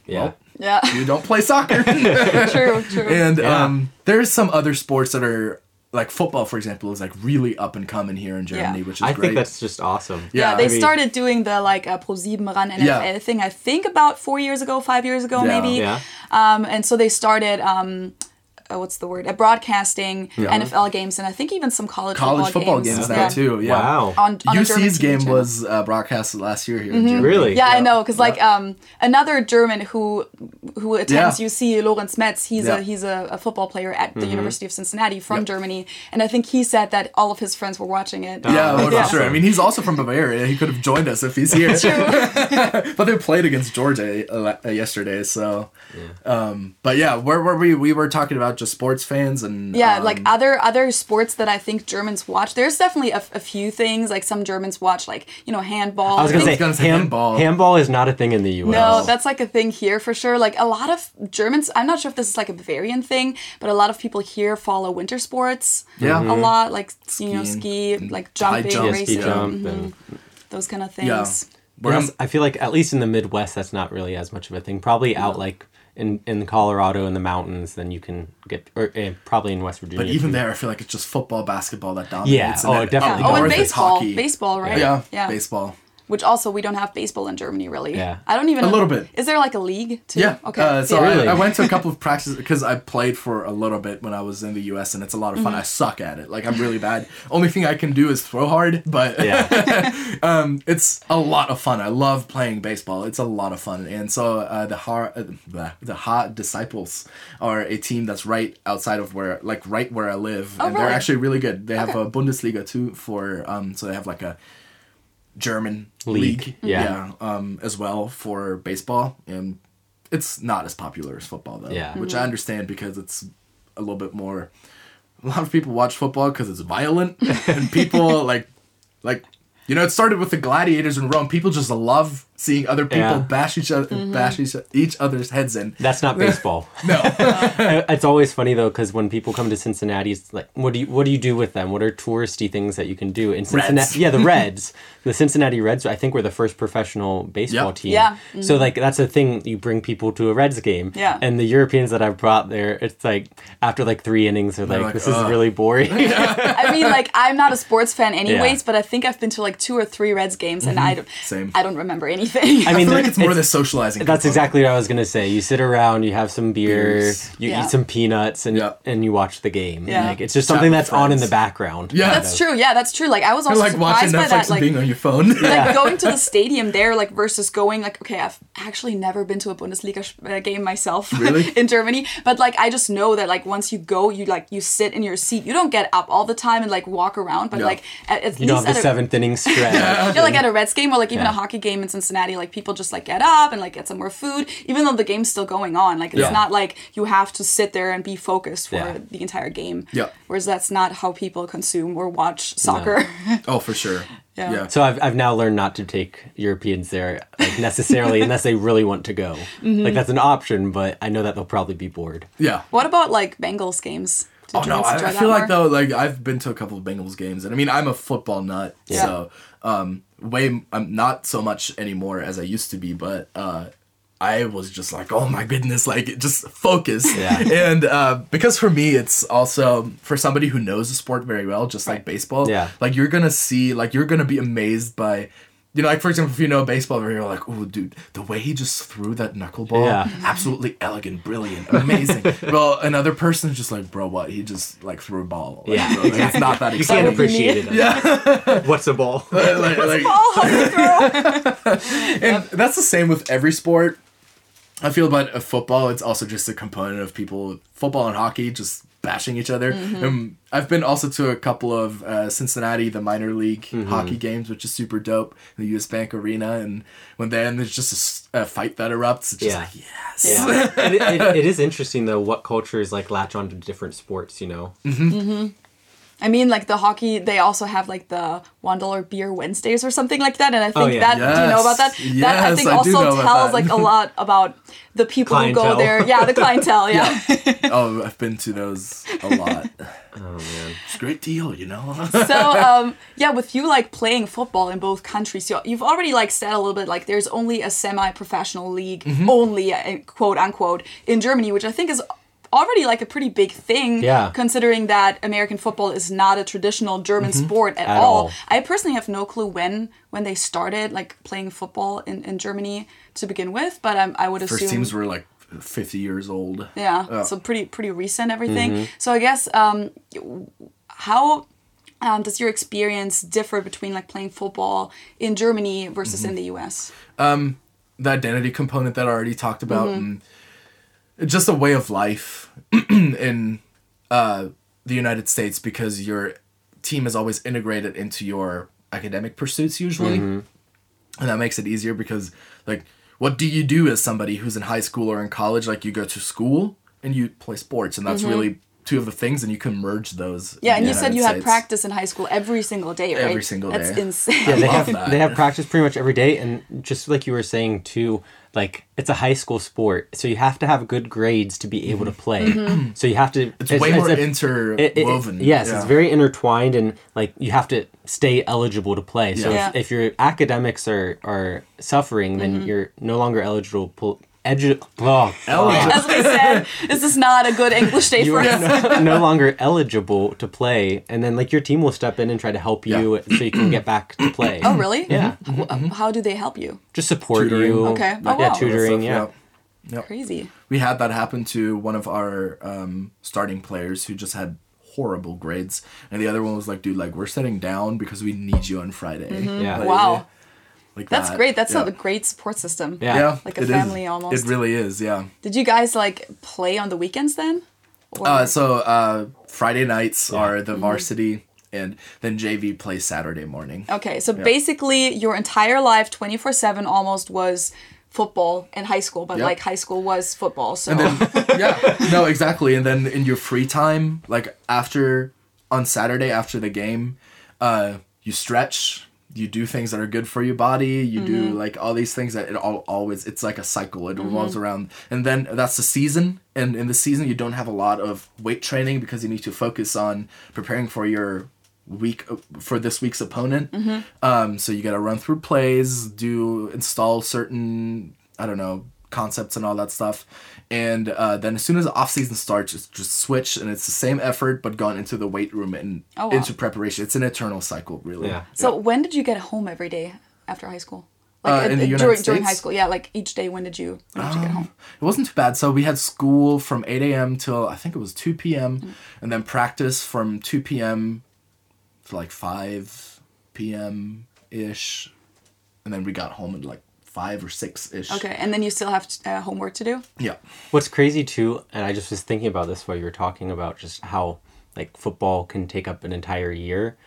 Yeah. Well, Yeah. you don't play soccer. true, true. and Yeah. um, there's some other sports that are like football, for example, is like really up and coming here in Germany, Yeah. which is I great. think that's just awesome. yeah, yeah, they I mean- started doing the like uh, Pro7 Run NFL Yeah. thing. I think about four years ago, five years ago, Yeah. maybe. Yeah. Um, and so they started. Um, uh, what's the word? Uh, broadcasting Yeah. NFL games, and I think even some college, college football games, now too. Yeah. Wow. On, on UC's TV game channel. was uh, broadcasted last year here in Germany. Really? Yeah, I know, because like um, another German who who attends Yeah. UC, Lorenz Metz, he's Yeah. Mm-hmm. a he's a, a football player at the University of Cincinnati from Germany, and I think he said that all of his friends were watching it. Yeah, well, Yeah. for sure. I mean, he's also from Bavaria. He could have joined us if he's here. but they played against Georgia uh, uh, yesterday, so. Um, but yeah, where were we? We were talking about just sports fans and Yeah, um, like other other sports that I think Germans watch. There's definitely a, a few things like some Germans watch, like you know handball. I was gonna think- say, gonna say handball. handball is not a thing in the U.S. No, that's like a thing here for sure. Like a lot of Germans, I'm not sure if this is like a Bavarian thing, but a lot of people here follow winter sports. Yeah. A lot, like you know, ski, like high jumping, jump, yeah, ski racing, jump. mhm, And, those kind of things. Yeah. whereas I feel like at least in the Midwest, that's not really as much of a thing. Probably out like in in Colorado in the mountains, then you can get, or eh, probably in West Virginia. But even too. there, I feel like it's just football, basketball that dominates. Yeah, and oh, then definitely. up Oh, and it's baseball. hockey. Baseball, right? Yeah, Yeah. baseball. Which also we don't have baseball in Germany, really. Yeah. I don't even. A little bit. Is there like a league too? Yeah. Okay. Uh, so yeah. Really? I, I went to a couple of practices because I played for a little bit when I was in the U.S. and it's a lot of fun. Mm-hmm. I suck at it. Like I'm really bad. Only thing I can do is throw hard, but yeah, um, it's a lot of fun. I love playing baseball. It's a lot of fun. And so uh, the Ha uh, the, the Haar Disciples are a team that's right outside of where, like right where I live, Oh, and they're actually really good. They have a Bundesliga too for um, so they have like a German League, league, yeah. um, as well for baseball, and it's not as popular as football though. Yeah. which I understand because it's a little bit more. A lot of people watch football because it's violent, and people like, like, you know, it started with the gladiators in Rome. People just love seeing other people Yeah. bash each other, bash each, each other's heads in. that's not baseball. No, it's always funny though because when people come to Cincinnati, it's like, what do you what do you do with them? What are touristy things that you can do in Cincinnati? Reds. Yeah, the Reds, the Cincinnati Reds. I think were the first professional baseball Yep. team. Yeah. So like that's a thing. You bring people to a Reds game. Yeah. And the Europeans that I've brought there, it's like after like three innings, they're like, like, this is really boring. I mean, like I'm not a sports fan anyways, but I think I've been to like two or three Reds games, and I don't. Mm-hmm. Same. I don't remember anything. I I mean, feel like it's more the socializing. That's component. exactly what I was gonna say. You sit around, you have some beer, Beers. you Yeah. eat some peanuts, and Yeah. and you watch the game. Yeah. Like it's just Chat something with that's on in the background. Yeah. That's of. true. Yeah, that's true. Like I was also like watching surprised by Netflix that. and Like, being on your phone. like going to the stadium there, like versus going like okay, I've actually never been to a Bundesliga sh- uh, game myself Really? in Germany, but like I just know that like once you go, you like you sit in your seat. You don't get up all the time and like walk around, but No. like at, at You don't least have the a, seventh inning stretch. yeah, like at a Reds game or like even a hockey game in Cincinnati, like people just like get up and like get some more food, even though the game's still going on. Like it's Yeah. not like you have to sit there and be focused for Yeah. the entire game. Yeah. Whereas that's not how people consume or watch soccer. Oh, for sure. Yeah. yeah. So I've, I've now learned not to take Europeans there like necessarily unless they really want to go. Mm-hmm. Like that's an option, but I know that they'll probably be bored. Yeah. what about like Bengals games? Do Oh no, I, I that feel like more? though, like I've been to a couple of Bengals games, and I mean I'm a football nut, Yeah. so um, way I'm not so much anymore as I used to be, but uh, I was just like, oh my goodness, like just focus, Yeah. and uh, because for me it's also for somebody who knows the sport very well, just like baseball, Yeah. like you're gonna see, like you're gonna be amazed by. You know, like for example, if you know baseball, where you're like, "Oh, dude, the way he just threw that knuckleball, Yeah. absolutely elegant, brilliant, amazing." well, another person's just like, "Bro, what? He just like threw a ball." Like, Yeah, bro, like, it's not that exciting. You can't appreciate it. Yeah. What's a ball? like, like- how do you throw? and that's the same with every sport. I feel about football, it's also just a component of people, football and hockey, just bashing each other. Um, I've been also to a couple of uh, Cincinnati, the minor league hockey games, which is super dope, in the US Bank Arena. And when then there's just a fight that erupts, it's just Yeah. like, yes. Yeah. it, it, it is interesting though what cultures like latch onto different sports. You know. I mean, like the hockey, they also have like the one dollar beer Wednesdays or something like that, and I think yeah. that do you know about that? Yes. that I think I also tells like a lot about the people who go there. Yeah, the clientele. Yeah. oh, I've been to those a lot. Oh man. It's a great deal, you know. so um, yeah, with you like playing football in both countries, you, you've already like said a little bit like there's only a semi-professional league, Mm-hmm. only uh, quote unquote in Germany, which I think is already like a pretty big thing Yeah. considering that American football is not a traditional German Mm-hmm. sport at, At all. all. I personally have no clue when when they started like playing football in, in Germany to begin with, but um, I would First assume teams were like 50 years old. yeah, Yeah. so pretty pretty recent everything. So I guess um, how um, does your experience differ between like playing football in Germany versus in the US? the identity component that I already talked about, Mm-hmm. and it's just a way of life in uh, the United States because your team is always integrated into your academic pursuits usually, Mm-hmm. and that makes it easier because like, what do you do as somebody who's in high school or in college? Like, you go to school and you play sports, and that's really two of the things, and you can merge those. Mm-hmm. Yeah, and the you said United you had practice in high school every single day, right? Every single That's day. insane. Yeah, they have that. they have practice pretty much every day, and just like you were saying too, like it's a high school sport, so you have to have good grades to be able to play. Mm-hmm. So you have to. It's, way more a- interwoven. it- it- yes, Yeah. it's very intertwined, and like you have to stay eligible to play. So Yeah. if, if your academics are are suffering, then Mm-hmm. you're no longer eligible. Edu- oh, Eligible. As we said, this is not a good English day you for are us. no, no longer eligible to play, and then like your team will step in and try to help you so you can get back to play. Oh, really? Yeah, Wh- How do they help you? just support Tutoring. you. Okay. Oh, yeah, wow. tutoring. Stuff, Yeah. Yep. Crazy. we had that happen to one of our um, starting players who just had horrible grades and the other one was like dude like we're sitting down because we need you on friday Yeah. Like, Wow. Like That's that. great. That's yeah. a great support system. Yeah. yeah Like a it is. family almost. it really is yeah Did you guys like play on the weekends then? Or- uh, so uh, friday nights are Mm-hmm. the varsity and then jv plays saturday morning Okay, so basically your entire life, 24 7 almost, was football in high school, but Yep. like high school was football. So, then yeah, no, exactly. And then in your free time, like after on Saturday after the game, uh, you stretch, you do things that are good for your body, you do mm-hmm. like all these things that it all always it's like a cycle. It revolves mm-hmm. around. And then that's the season. And in the season you don't have a lot of weight training because you need to focus on preparing for your week for this week's opponent. Mm-hmm. Um, so you got to run through plays, do install certain I don't know concepts and all that stuff, and uh, then as soon as the off season starts, it's just switch and it's the same effort but gone into the weight room and Oh, wow. into preparation. It's an eternal cycle, really. Yeah. so when did you get home every day after high school? Like Uh, in the United during, during high school, yeah. Like each day, when did you when did you get home? It wasn't too bad. So we had school from 8 a.m. till I think it was 2 p.m. Mm. and then practice from 2 p.m. to like 5 p.m. ish, and then we got home at like 5 or 6 ish. Okay, and then you still have uh, homework to do. Yeah. What's crazy too, and I just was thinking about this while you were talking about just how like football can take up an entire year.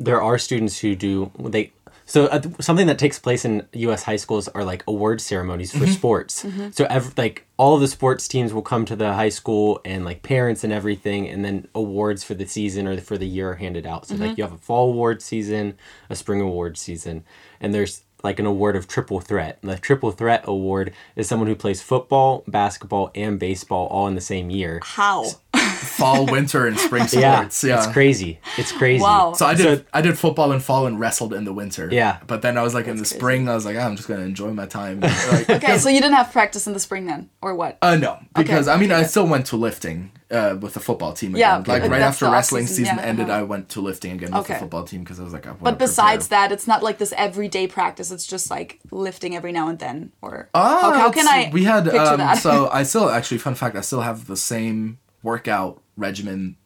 There are students who do they so uh, something that takes place in U.S. high schools are like award ceremonies for sports. So ev- like all the sports teams will come to the high school and like parents and everything, and then awards for the season or for the year are handed out. So like you have a fall award season, a spring award season, and there's like an award of triple threat. And the triple threat award is someone who plays football, basketball, and baseball all in the same year. How? Fall, winter, and spring Yeah, sports. Yeah. it's crazy. It's crazy. Wow. So I did I did football in fall and wrestled in the winter. Yeah. But then I was like in the crazy. spring, I was like, ah, I'm just gonna enjoy my time. Like, Okay, so you didn't have practice in the spring then, or what? Uh, no, because I mean, okay, I still went to lifting uh, with the football team Yeah, again. like right after wrestling off-season, season yeah, ended, uh-huh. I went to lifting again with Okay. the football team because I was like, I want But besides that, it's not like this everyday practice. It's just like lifting every now and then, or how, how can I? We had um, that? so I still actually fun fact I still have the same workout regimen.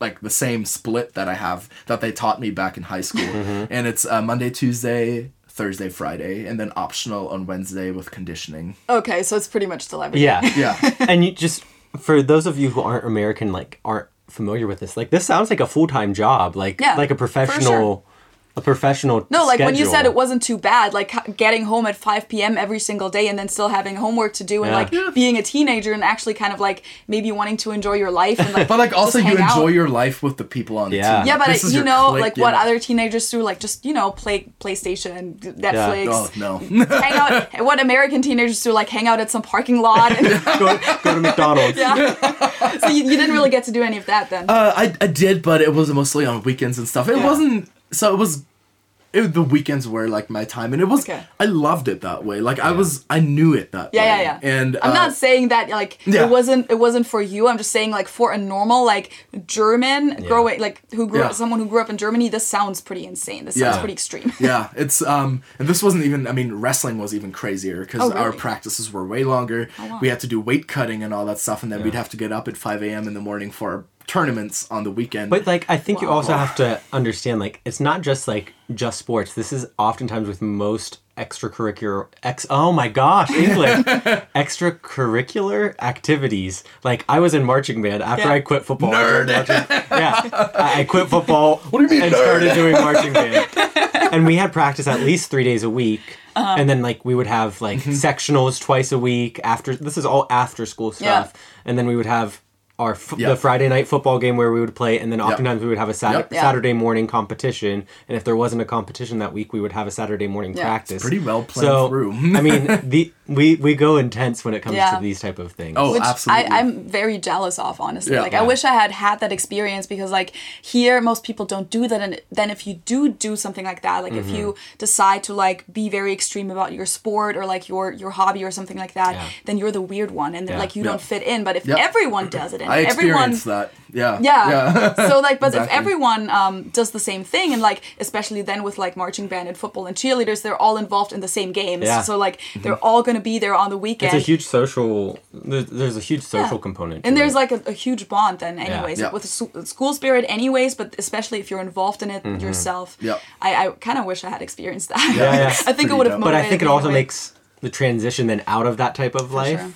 Like the same split that I have that they taught me back in high school, Mm-hmm. and it's uh, Monday, Tuesday, Thursday, Friday, and then optional on Wednesday with conditioning. okay, so it's pretty much the every day. Yeah. Yeah, and you just for those of you who aren't American, like aren't familiar with this, like this sounds like a full time job, like Yeah, like a for sure. professional a professional. No, like when you said it wasn't too bad, like getting home at 5 p.m. every single day and then still having homework to do and Yeah. like Yeah. being a teenager and actually kind of like maybe wanting to enjoy your life and like But like also you enjoy out. your life with the people on the Yeah. team. yeah, but This you know, clique, like you what other teenagers do, like just you know, play PlayStation, Netflix, Oh no. hang out. What American teenagers do, like hang out at some parking lot. And, go, go to McDonald's. yeah, so you, you didn't really get to do any of that then. Uh, I I did, but it was mostly on weekends and stuff. It Yeah. wasn't so it was. It, the weekends were like my time, and it was. Okay. I loved it that way. Like I was, I knew it that yeah, way. yeah, yeah. And I'm uh, not saying that like yeah. it wasn't it wasn't for you. I'm just saying like for a normal like German growing like who grew Yeah. up someone who grew up in Germany, this sounds pretty insane. This sounds pretty extreme. yeah, it's um, and this wasn't even. I mean, wrestling was even crazier because Oh, our practices were way longer. wow. We had to do weight cutting and all that stuff, and then we'd have to get up at five a.m. in the morning for tournaments on the weekend. But like, I think you also have to understand, like, it's not just like just sports. This is oftentimes with most extracurricular ex. Oh my gosh, English extracurricular activities. Like, I was in marching band after Yeah. I quit football. Nerd. was in marching- yeah, I I quit football. What do you mean, And nerd? started doing marching band. and we had practice at least three days a week. Uh-huh. And then like we would have like Mm-hmm. sectionals twice a week after this is all after school stuff. And then we would have our f- Yeah. the Friday night football game where we would play, and then oftentimes we would have a Sat- Yep. Saturday morning competition. And if there wasn't a competition that week, we would have a Saturday morning Yeah. practice. pretty well planned so, through. I mean, the we we go intense when it comes Yeah. to these type of things. Oh, which absolutely. I, I'm very jealous of, honestly. Yeah. like, I wish I had had that experience because, like, here most people don't do that. And then if you do do something like that, like if you Mm-hmm. decide to like be very extreme about your sport or like your your hobby or something like that, Yeah. then you're the weird one, and Yeah. like you Yeah. don't fit in. But if Yep. everyone does it, and I everyone experienced that. Yeah. yeah. so like, but if everyone um, does the same thing, and like, especially then with like marching band and football and cheerleaders, they're all involved in the same games. Yeah. So like, they're all gonna be there on the weekend. it's a huge social. There's, there's a huge social Yeah. component. and there's it. like a, a huge bond then anyways Yeah. with school spirit anyways but especially if you're involved in it yourself Yeah. i, I kind of wish i had experienced that Yeah, yeah. i think it would have but I think it also makes the transition then out of that type of life sure.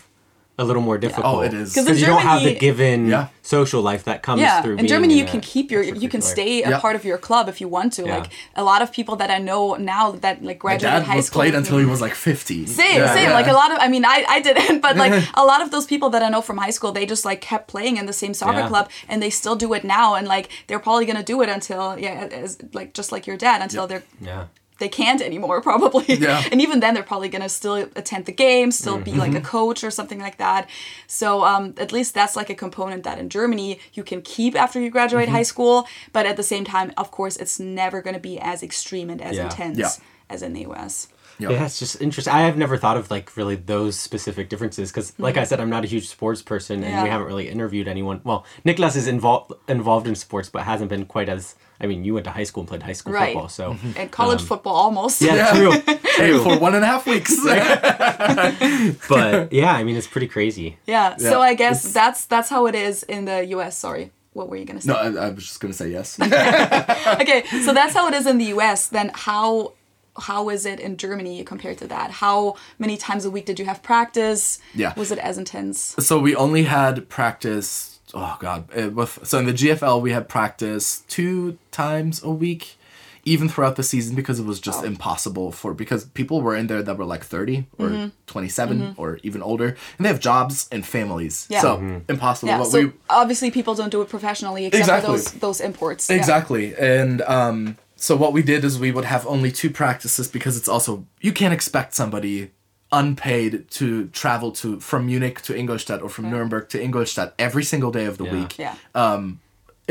A little more difficult. Oh, it is. 'Cause in because you don't have the given Yeah. social life that comes yeah through. in being germany you a can keep your you can stay a Yeah. part of your club if you want to Yeah. like a lot of people that i know now that like My graduated dad high was school played until he was like 50. Same, Yeah, same. yeah. Like a lot of, I mean, I, I didn't, but like a lot of those people that I know from high school, they just like kept playing in the same soccer Yeah. club, and they still do it now, and like they're probably gonna do it until yeah, as, like just like your dad, until they're Yeah. They can't anymore probably. Yeah. and even then, they're probably gonna still attend the game, still be like a coach or something like that. So um, at least that's like a component that in Germany you can keep after you graduate high school, but at the same time, of course, it's never gonna be as extreme and as Yeah. intense Yeah. as in the U.S. Yep. Yeah, it's just interesting. I have never thought of like really those specific differences because, like I said, I'm not a huge sports person, and we Mm-hmm. Haven't really interviewed anyone. Well, Nicholas is involved involved in sports, but hasn't been quite as. I mean, you went to high school and played high school Right. football, so mm-hmm. And college um, football almost. yeah, Yeah. true, true. for one and a half weeks. but yeah, I mean, it's pretty crazy. Yeah, so I guess it's- that's that's how it is in the U.S. Sorry, what were you gonna say? no, I, I was just gonna say yes. okay, so that's how it is in the U.S. Then how how is it in Germany compared to that? How many times a week did you have practice? Yeah. Was it as intense? so we only had practice. Oh god, it, with so in the GFL we had practice two times a week, even throughout the season because it was just impossible for because people were in there that were like thirty or Mm-hmm. or even older, and they have jobs and families. Yeah. So Mm-hmm. impossible. Yeah, But so we obviously people don't do it professionally except Exactly. for those those imports. Yeah. Exactly. And um, so what we did is we would have only two practices because it's also you can't expect somebody unpaid to travel to from Munich to Ingolstadt or from Nuremberg to Ingolstadt every single day of the Yeah. week. Yeah.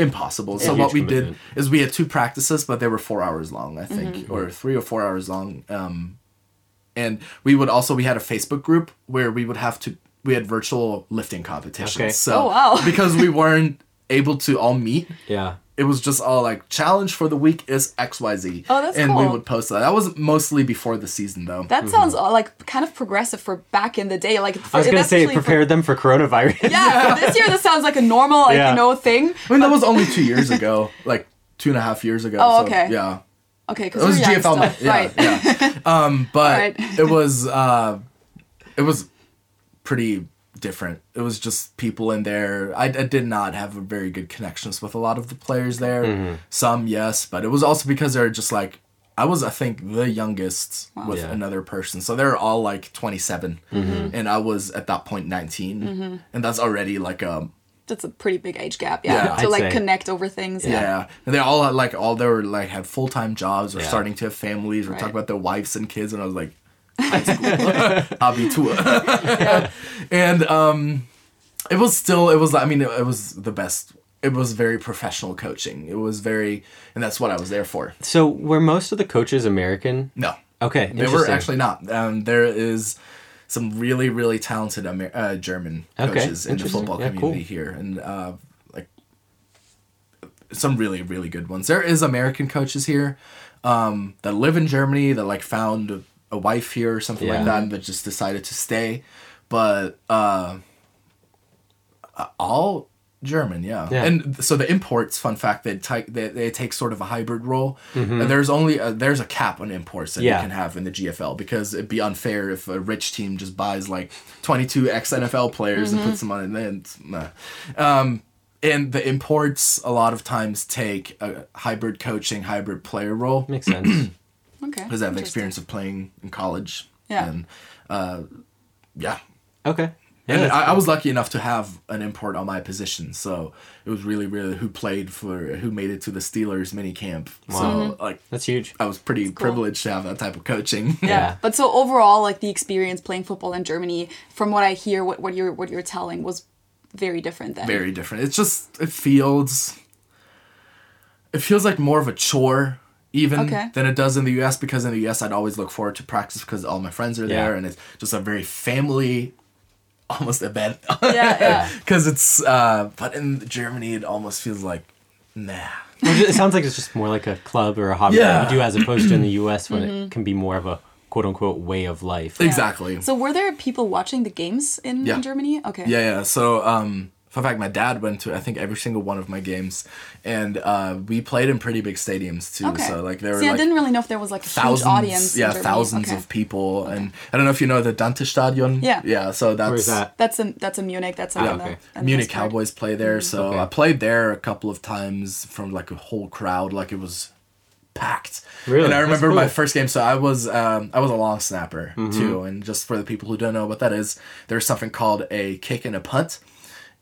Impossible. So what we commitment. did is we had two practices, but they were four hours long, I think, Mm-hmm. or three or four hours long. Um, and we would also we had a Facebook group where we would have to we had virtual lifting competitions. Okay. So Oh, wow. because we weren't able to all meet, Yeah, it was just all like challenge for the week is XYZ. Oh, that's and we would post that. That was mostly before the season though. That sounds uh, like kind of progressive for back in the day. Like Mm-hmm. I was gonna say prepare them for coronavirus. yeah, this year this sounds like a normal, like Yeah. you know, thing. I mean that was only two years ago. Like two and a half years ago. Oh, so, okay. Yeah. Okay, because It was we're young GFL. still. Yeah, right? yeah. Um, but Alright. it was uh, it was pretty different. It was just people in there. I, I did not have a very good connections with a lot of the players there. Mm-hmm. Some yes, but it was also because they're just like I was I think the youngest with Yeah. another person. So they're all like 27 mm-hmm. and I was at that point 19 mm-hmm. and that's already like a That's a pretty big age gap, yeah. Yeah, to I'd like say. connect over things. yeah. And they all had like all they were like had full time jobs or Yeah. starting to have families or Right. talk about their wives and kids and I was like Abitur. and um it was still it was I mean it, it was the best it was very professional coaching. It was very and that's what I was there for. So were most of the coaches American? No. Okay, They were actually not. Um, there is some really, really talented Amer- uh, German Okay, coaches in the football Yeah, community cool. here, and uh, like some really, really good ones. There is American coaches here um, that live in Germany that like found a wife here or something Yeah. like that, and that just decided to stay. But uh, uh, all German, yeah. Yeah. And so the imports, fun fact, they take they, they take sort of a hybrid role. Mm-hmm. And there's only a, there's a cap on imports that Yeah. you can have in the GFL because it'd be unfair if a rich team just buys like 22 ex NFL players and puts them on it. Then it's, nah. um, and the imports a lot of times take a hybrid coaching, hybrid player role Makes sense. Okay. because I have experience of playing in college. Yeah. And uh, yeah, okay. Yeah, and that's I, I was lucky enough to have an import on my position, so it was really, really who played for who made it to the Steelers mini camp. Wow. So like That's huge. I was pretty cool. privileged to have that type of coaching. Yeah. Yeah. But so overall, like the experience playing football in Germany, from what I hear, what, what you're what you're telling was very different then. Very different. It's just it feels it feels like more of a chore even Okay. than it does in the US because in the US I'd always look forward to practice because all my friends are there Yeah. and it's just a very family almost event. Yeah, yeah. Cuz it's uh but in Germany it almost feels like nah. it sounds like it's just more like a club or a hobby that you do as opposed to in the US when Mm-hmm. it can be more of a quote unquote way of life. Exactly. So were there people watching the games in, Yeah. in Germany? Okay. Yeah, yeah. So, um, fun fact, my dad went to I think every single one of my games, and uh, we played in pretty big stadiums too. Okay. So like there were See, I didn't really know if there was like a thousands, huge audience. yeah, thousands Okay. of people, and I don't know if you know the Dante Stadion. Yeah. yeah. So that's Where's that? That's in that's in Munich. That's out Yeah, in the, okay. Munich Cowboys play there. So Okay. I played there a couple of times from like a whole crowd, like it was packed. Really? And I That's remember my first game. So I was um, I was a long snapper Mm-hmm. too. And just for the people who don't know what that is, there's something called a kick and a punt.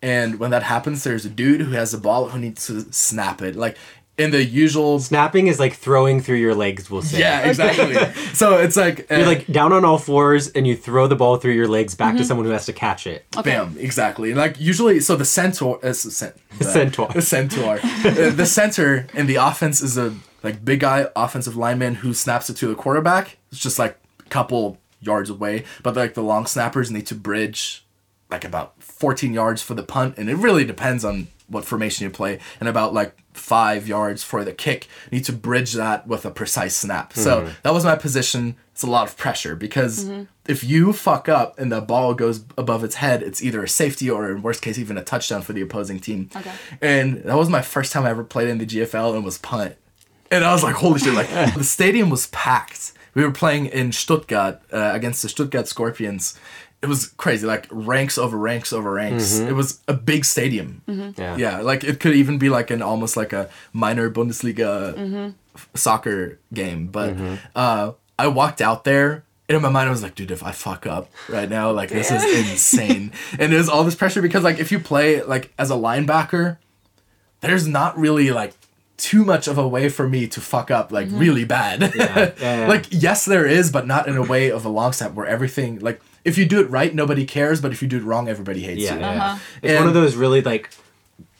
And when that happens, there's a dude who has the ball who needs to snap it. Like in the usual. Snapping is like throwing through your legs, we'll say. Yeah, exactly. so it's like uh, You're like down on all fours and you throw the ball through your legs back Mm-hmm. to someone who has to catch it. Bam, exactly. Like usually, so the centaur, uh, cent, the, Centaur. the centaur, uh, the center in the offense is a like big guy offensive lineman who snaps it to the quarterback. It's just like a couple yards away, but like the long snappers need to bridge like about 14 yards for the punt, and it really depends on what formation you play, and about like five yards for the kick. You need to bridge that with a precise snap. So that was my position. It's a lot of pressure because if you fuck up and the ball goes above its head, it's either a safety or, in worst case, even a touchdown for the opposing team. Okay. And that was my first time I ever played in the GFL and was punt. And I was like, holy shit! Like the stadium was packed. We were playing in Stuttgart uh, against the Stuttgart Scorpions. It was crazy, like ranks over ranks over ranks. Mm-hmm. It was a big stadium. Mm-hmm. Yeah. Yeah, like it could even be like an almost like a minor Bundesliga mm-hmm. f- soccer game. But uh, I walked out there. And in my mind, I was like, dude, if I fuck up right now, like, this is insane. and there's all this pressure because, like, if you play, like, as a linebacker, there's not really, like, too much of a way for me to fuck up, like, really bad. Yeah, yeah. like, yes, there is, but not in a way of a long snap where everything, like, if you do it right, nobody cares, but if you do it wrong, everybody hates Yeah, you. yeah. Uh-huh. It's one of those really like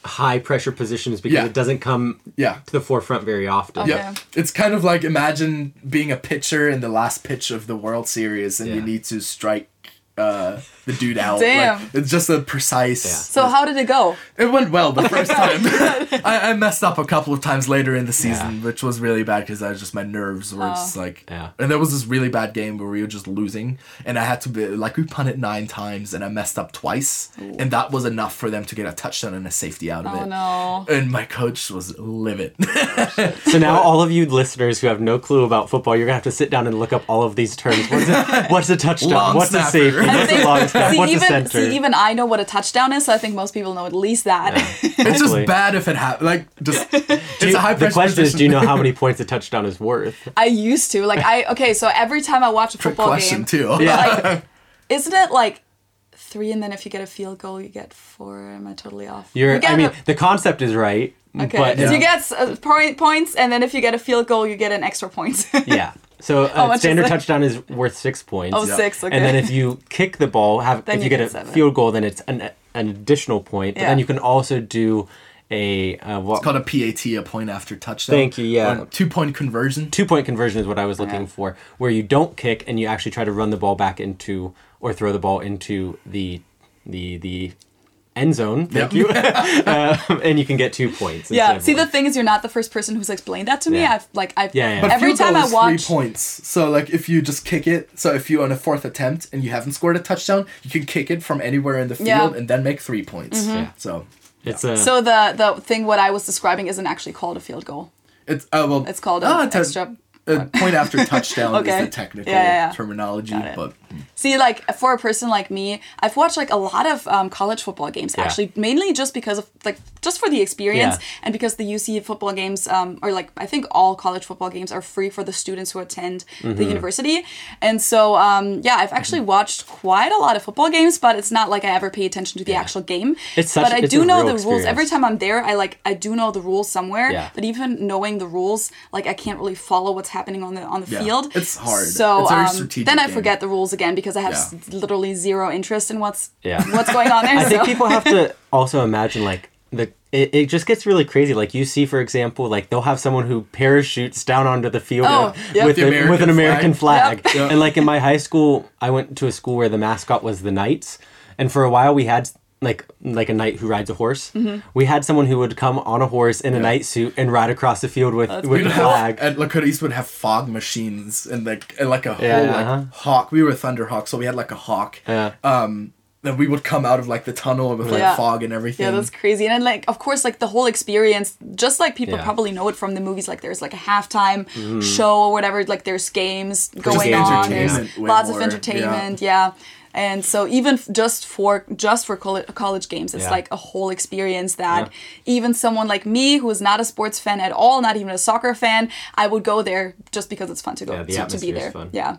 high pressure positions because Yeah. it doesn't come Yeah. to the forefront very often. Okay. Yeah, it's kind of like imagine being a pitcher in the last pitch of the World Series, and you need to strike uh, the dude out. Damn. Like, it's just a precise. So how did it go? It went well the first time. I, I messed up a couple of times later in the season, Yeah. which was really bad because I was just my nerves were oh. just like. Yeah. And there was this really bad game where we were just losing, and I had to be like we punted nine times, and I messed up twice, and that was enough for them to get a touchdown and a safety out of Oh it. no. And my coach was livid. So now all of you listeners who have no clue about football, you're gonna have to sit down and look up all of these terms. What's a, what's a touchdown? Long what's snapper. a safety? What's the long snap? see, What's even, center? see, even I know what a touchdown is, so I think most people know at least that. It's just bad if it happens. Like, just it's a high the pressure question is, do you know how many points a touchdown is worth? I used to like I okay, so every time I watch a Trick football question game, too. like, isn't it like three, and then if you get a field goal, you get four? Am I totally off? You're. You I mean, a- the concept is right. okay, But so you get uh, point, points, and then if you get a field goal, you get an extra point. yeah. So a much standard touchdown is worth six points. oh, six. Okay. And then if you kick the ball, have Then if you you get, get a seven. field goal, then it's an, an additional point. But then you can also do a uh, what, It's called a PAT, a point after touchdown. Thank you, yeah. two point conversion. two point conversion is what I was looking Yeah. for, where you don't kick and you actually try to run the ball back into or throw the ball into the the the end zone. Thank you, um, and you can get two points. yeah. of See, the one. thing is, you're not the first person who's explained that to me. Yeah. I've like I've Yeah, yeah. But every field goal time I watch. three points. So like if you just kick it, so if you on a fourth attempt and you haven't scored a touchdown, you can kick it from anywhere in the field Yeah. Mm-hmm. and then make three points. Yeah. So it's a So the the thing what I was describing isn't actually called a field goal. it's uh, well It's called ah, an te- extra. Uh, point after touchdown Okay. is the technical Yeah, yeah, yeah. terminology, Got it. but See, like for a person like me, I've watched like a lot of um, college football games Yeah. actually, mainly just because of like just for the experience Yeah. and because the UC football games um, or like I think all college football games are free for the students who attend the Mm-hmm. university, and so um, yeah, I've actually watched quite a lot of football games, but it's not like I ever pay attention to the actual game. It's such- but I it's do a know real the rules every time I'm there. I like I do know the rules somewhere, Yeah. but even knowing the rules, like I can't really follow what's happening on the on the Yeah. field. It's hard. So It's um, then I game. forget the rules again because I have Yeah. s- literally zero interest in what's Yeah. what's going on there. I think people have to also imagine like the it, it just gets really crazy. Like you see, for example, like they'll have someone who parachutes down onto the field Oh, yep. with, The a- with an American flag. flag. Yep. And like in my high school, I went to a school where the mascot was the Knights, and for a while we had like like a knight who rides a horse. Mm-hmm. We had someone who would come on a horse in a knight suit and ride across the field with with we'd the have flag. at Lakota East would have fog machines and like and like a whole Yeah, like uh-huh. hawk. We were Thunderhawk, so we had like a hawk. Yeah. Um, then we would come out of like the tunnel with like Yeah. fog and everything. yeah, that's crazy. And then like of course like the whole experience, just like people Yeah. probably know it from the movies, like there's like a halftime show or whatever, like there's games going on, there's entertainment way lots of more, entertainment, yeah. And so even f- just for just for colle- college games, it's Yeah. like a whole experience that even someone like me who is not a sports fan at all, not even a soccer fan, I would go there just because it's fun to go Yeah, to, to be there. fun. Yeah.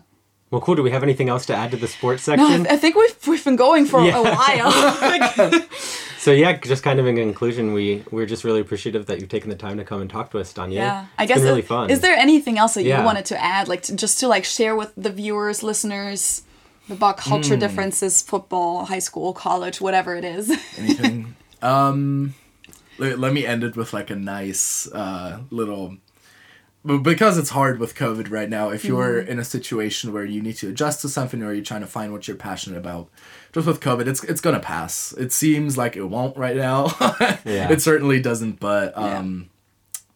Well, cool. Do we have anything else to add to the sports No, section? I, I think we've we've been going for Yeah. a while. So yeah, just kind of in conclusion, we we're just really appreciative that you've taken the time to come and talk to us, Danya. yeah, It's I guess. been really uh, fun. Is there anything else that Yeah. you wanted to add, like to, just to like share with the viewers, listeners, about culture Hmm. differences, football, high school, college, whatever it is? anything. um, let, let me end it with like a nice uh, little. But because it's hard with COVID right now, if you're Mm-hmm. in a situation where you need to adjust to something or you're trying to find what you're passionate about, just with COVID, it's it's gonna pass. It seems like it won't right now. Yeah. It certainly doesn't, but um,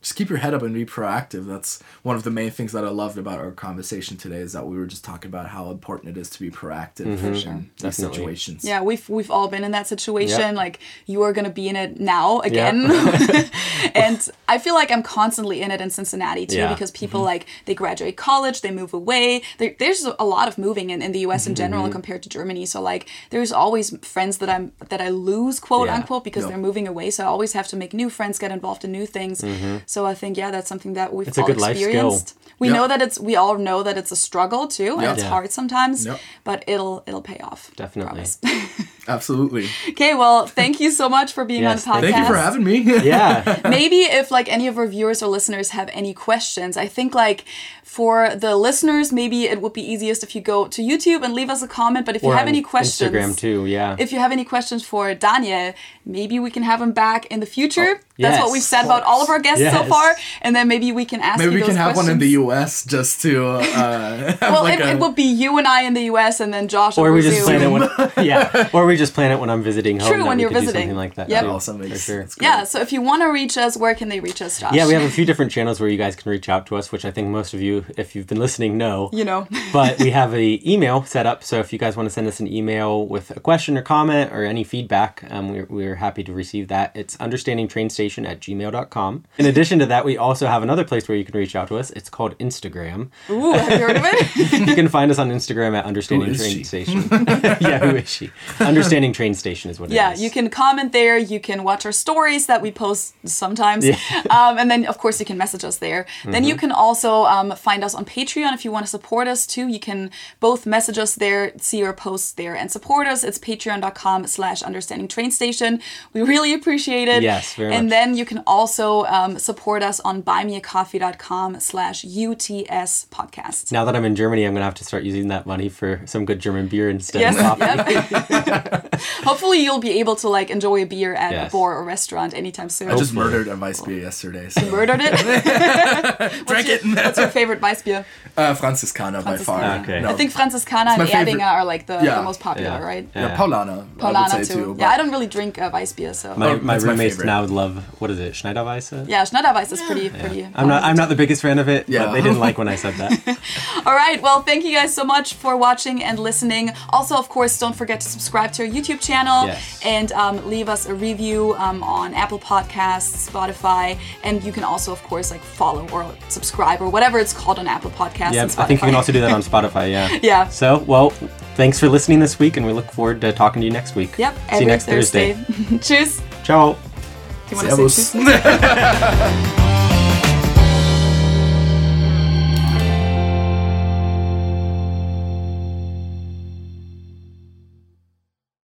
just keep your head up and be proactive. That's one of the main things that I loved about our conversation today is that we were just talking about how important it is to be proactive mm-hmm. in these situations. yeah, we've we've all been in that situation. Yep. Like you are gonna be in it now again, and I feel like I'm constantly in it in Cincinnati too Yeah. because people mm-hmm. like they graduate college, they move away. There, there's a lot of moving in, in the U.S. in mm-hmm, general compared to Germany. So like there's always friends that I'm that I lose quote Yeah. unquote because Yep. they're moving away. So I always have to make new friends, get involved in new things. So I think yeah, that's something that we've It's a all good life skill. experienced. We Yep. know that it's we all know that it's a struggle too, and Yep. it's Yeah. hard sometimes. Yep. But it'll it'll pay off. Definitely. Absolutely. Okay, well, thank you so much for being Yes, on the podcast. thank Thank you for having me. Yeah. Maybe if like any of our viewers or listeners have any questions, I think like for the listeners, maybe it would be easiest if you go to YouTube and leave us a comment. But if you have any questions, Instagram too. Yeah. if you have any questions for Daniel, maybe we can have him back in the future. That's what we've said about all of our guests so far, and then maybe we can ask. Maybe you we those can have one in the. U.S. just to uh, have Well, like it, a. it would be you and I in the U.S. and then Josh. or we just Zoom. plan it when yeah. Or we just plan it when I'm visiting home. True, when you're visiting. something like that. Yep. too, awesome. For sure. it's. Yeah, so if you want to reach us, where can they reach us, Josh? Yeah, we have a few different channels where you guys can reach out to us, which I think most of you, if you've been listening, know. You know. but we have a email set up, so if you guys want to send us an email with a question or comment or any feedback, um, we're, we're happy to receive that. It's understandingtrainstation trainsstation at gmail.com. In addition to that, we also have another place where you can reach out to us. It's called Instagram. Ooh, have you heard of it? You can find us on Instagram at Understanding Who is Train she? Station. yeah, who is she? Understanding Train Station is what it is. yeah, you can comment there. You can watch our stories that we post sometimes. Um, and then, of course, you can message us there. Then Mm-hmm. you can also um, find us on Patreon if you want to support us too. You can both message us there, see our posts there, and support us. It's patreon.com slash understanding train station. We really appreciate it. Yes, very And much. Then you can also um, support us on buymeacoffee.com slash UTS podcast. Now that I'm in Germany, I'm going to have to start using that money for some good German beer instead Yes, of coffee. yep. Hopefully you'll be able to like enjoy a beer at a bar or restaurant anytime soon. I just murdered a Weiss beer yesterday. So. murdered it. Drank it. What's your favorite Weissbier? Uh, Franziskaner by far. Franziskaner. Okay. No. I think Franziskaner and my favorite. Erdinger are like the, Yeah. the most popular, Yeah. right? Yeah. Yeah, Paulaner. I would Paulaner too. too. yeah, I don't really drink uh, Weissbier, so My, Oh, my that's my roommates favorite. now would love, what is it, Schneiderweisse? yeah, Schneiderweiss is pretty, pretty. I'm not. I'm not the biggest fan of it. Yeah. but they didn't like when I said that. All right. Well, thank you guys so much for watching and listening. Also, of course, don't forget to subscribe to our YouTube channel Yes. and um, leave us a review um, on Apple Podcasts, Spotify, and you can also, of course, like follow or subscribe or whatever it's called on Apple Podcasts. yeah, and I think you can also do that on Spotify. Yeah. Yeah. So, well, thanks for listening this week, and we look forward to talking to you next week. Yep. See every you next Thursday. Thursday. Cheers. Ciao. Do you want to say Servus. cheers?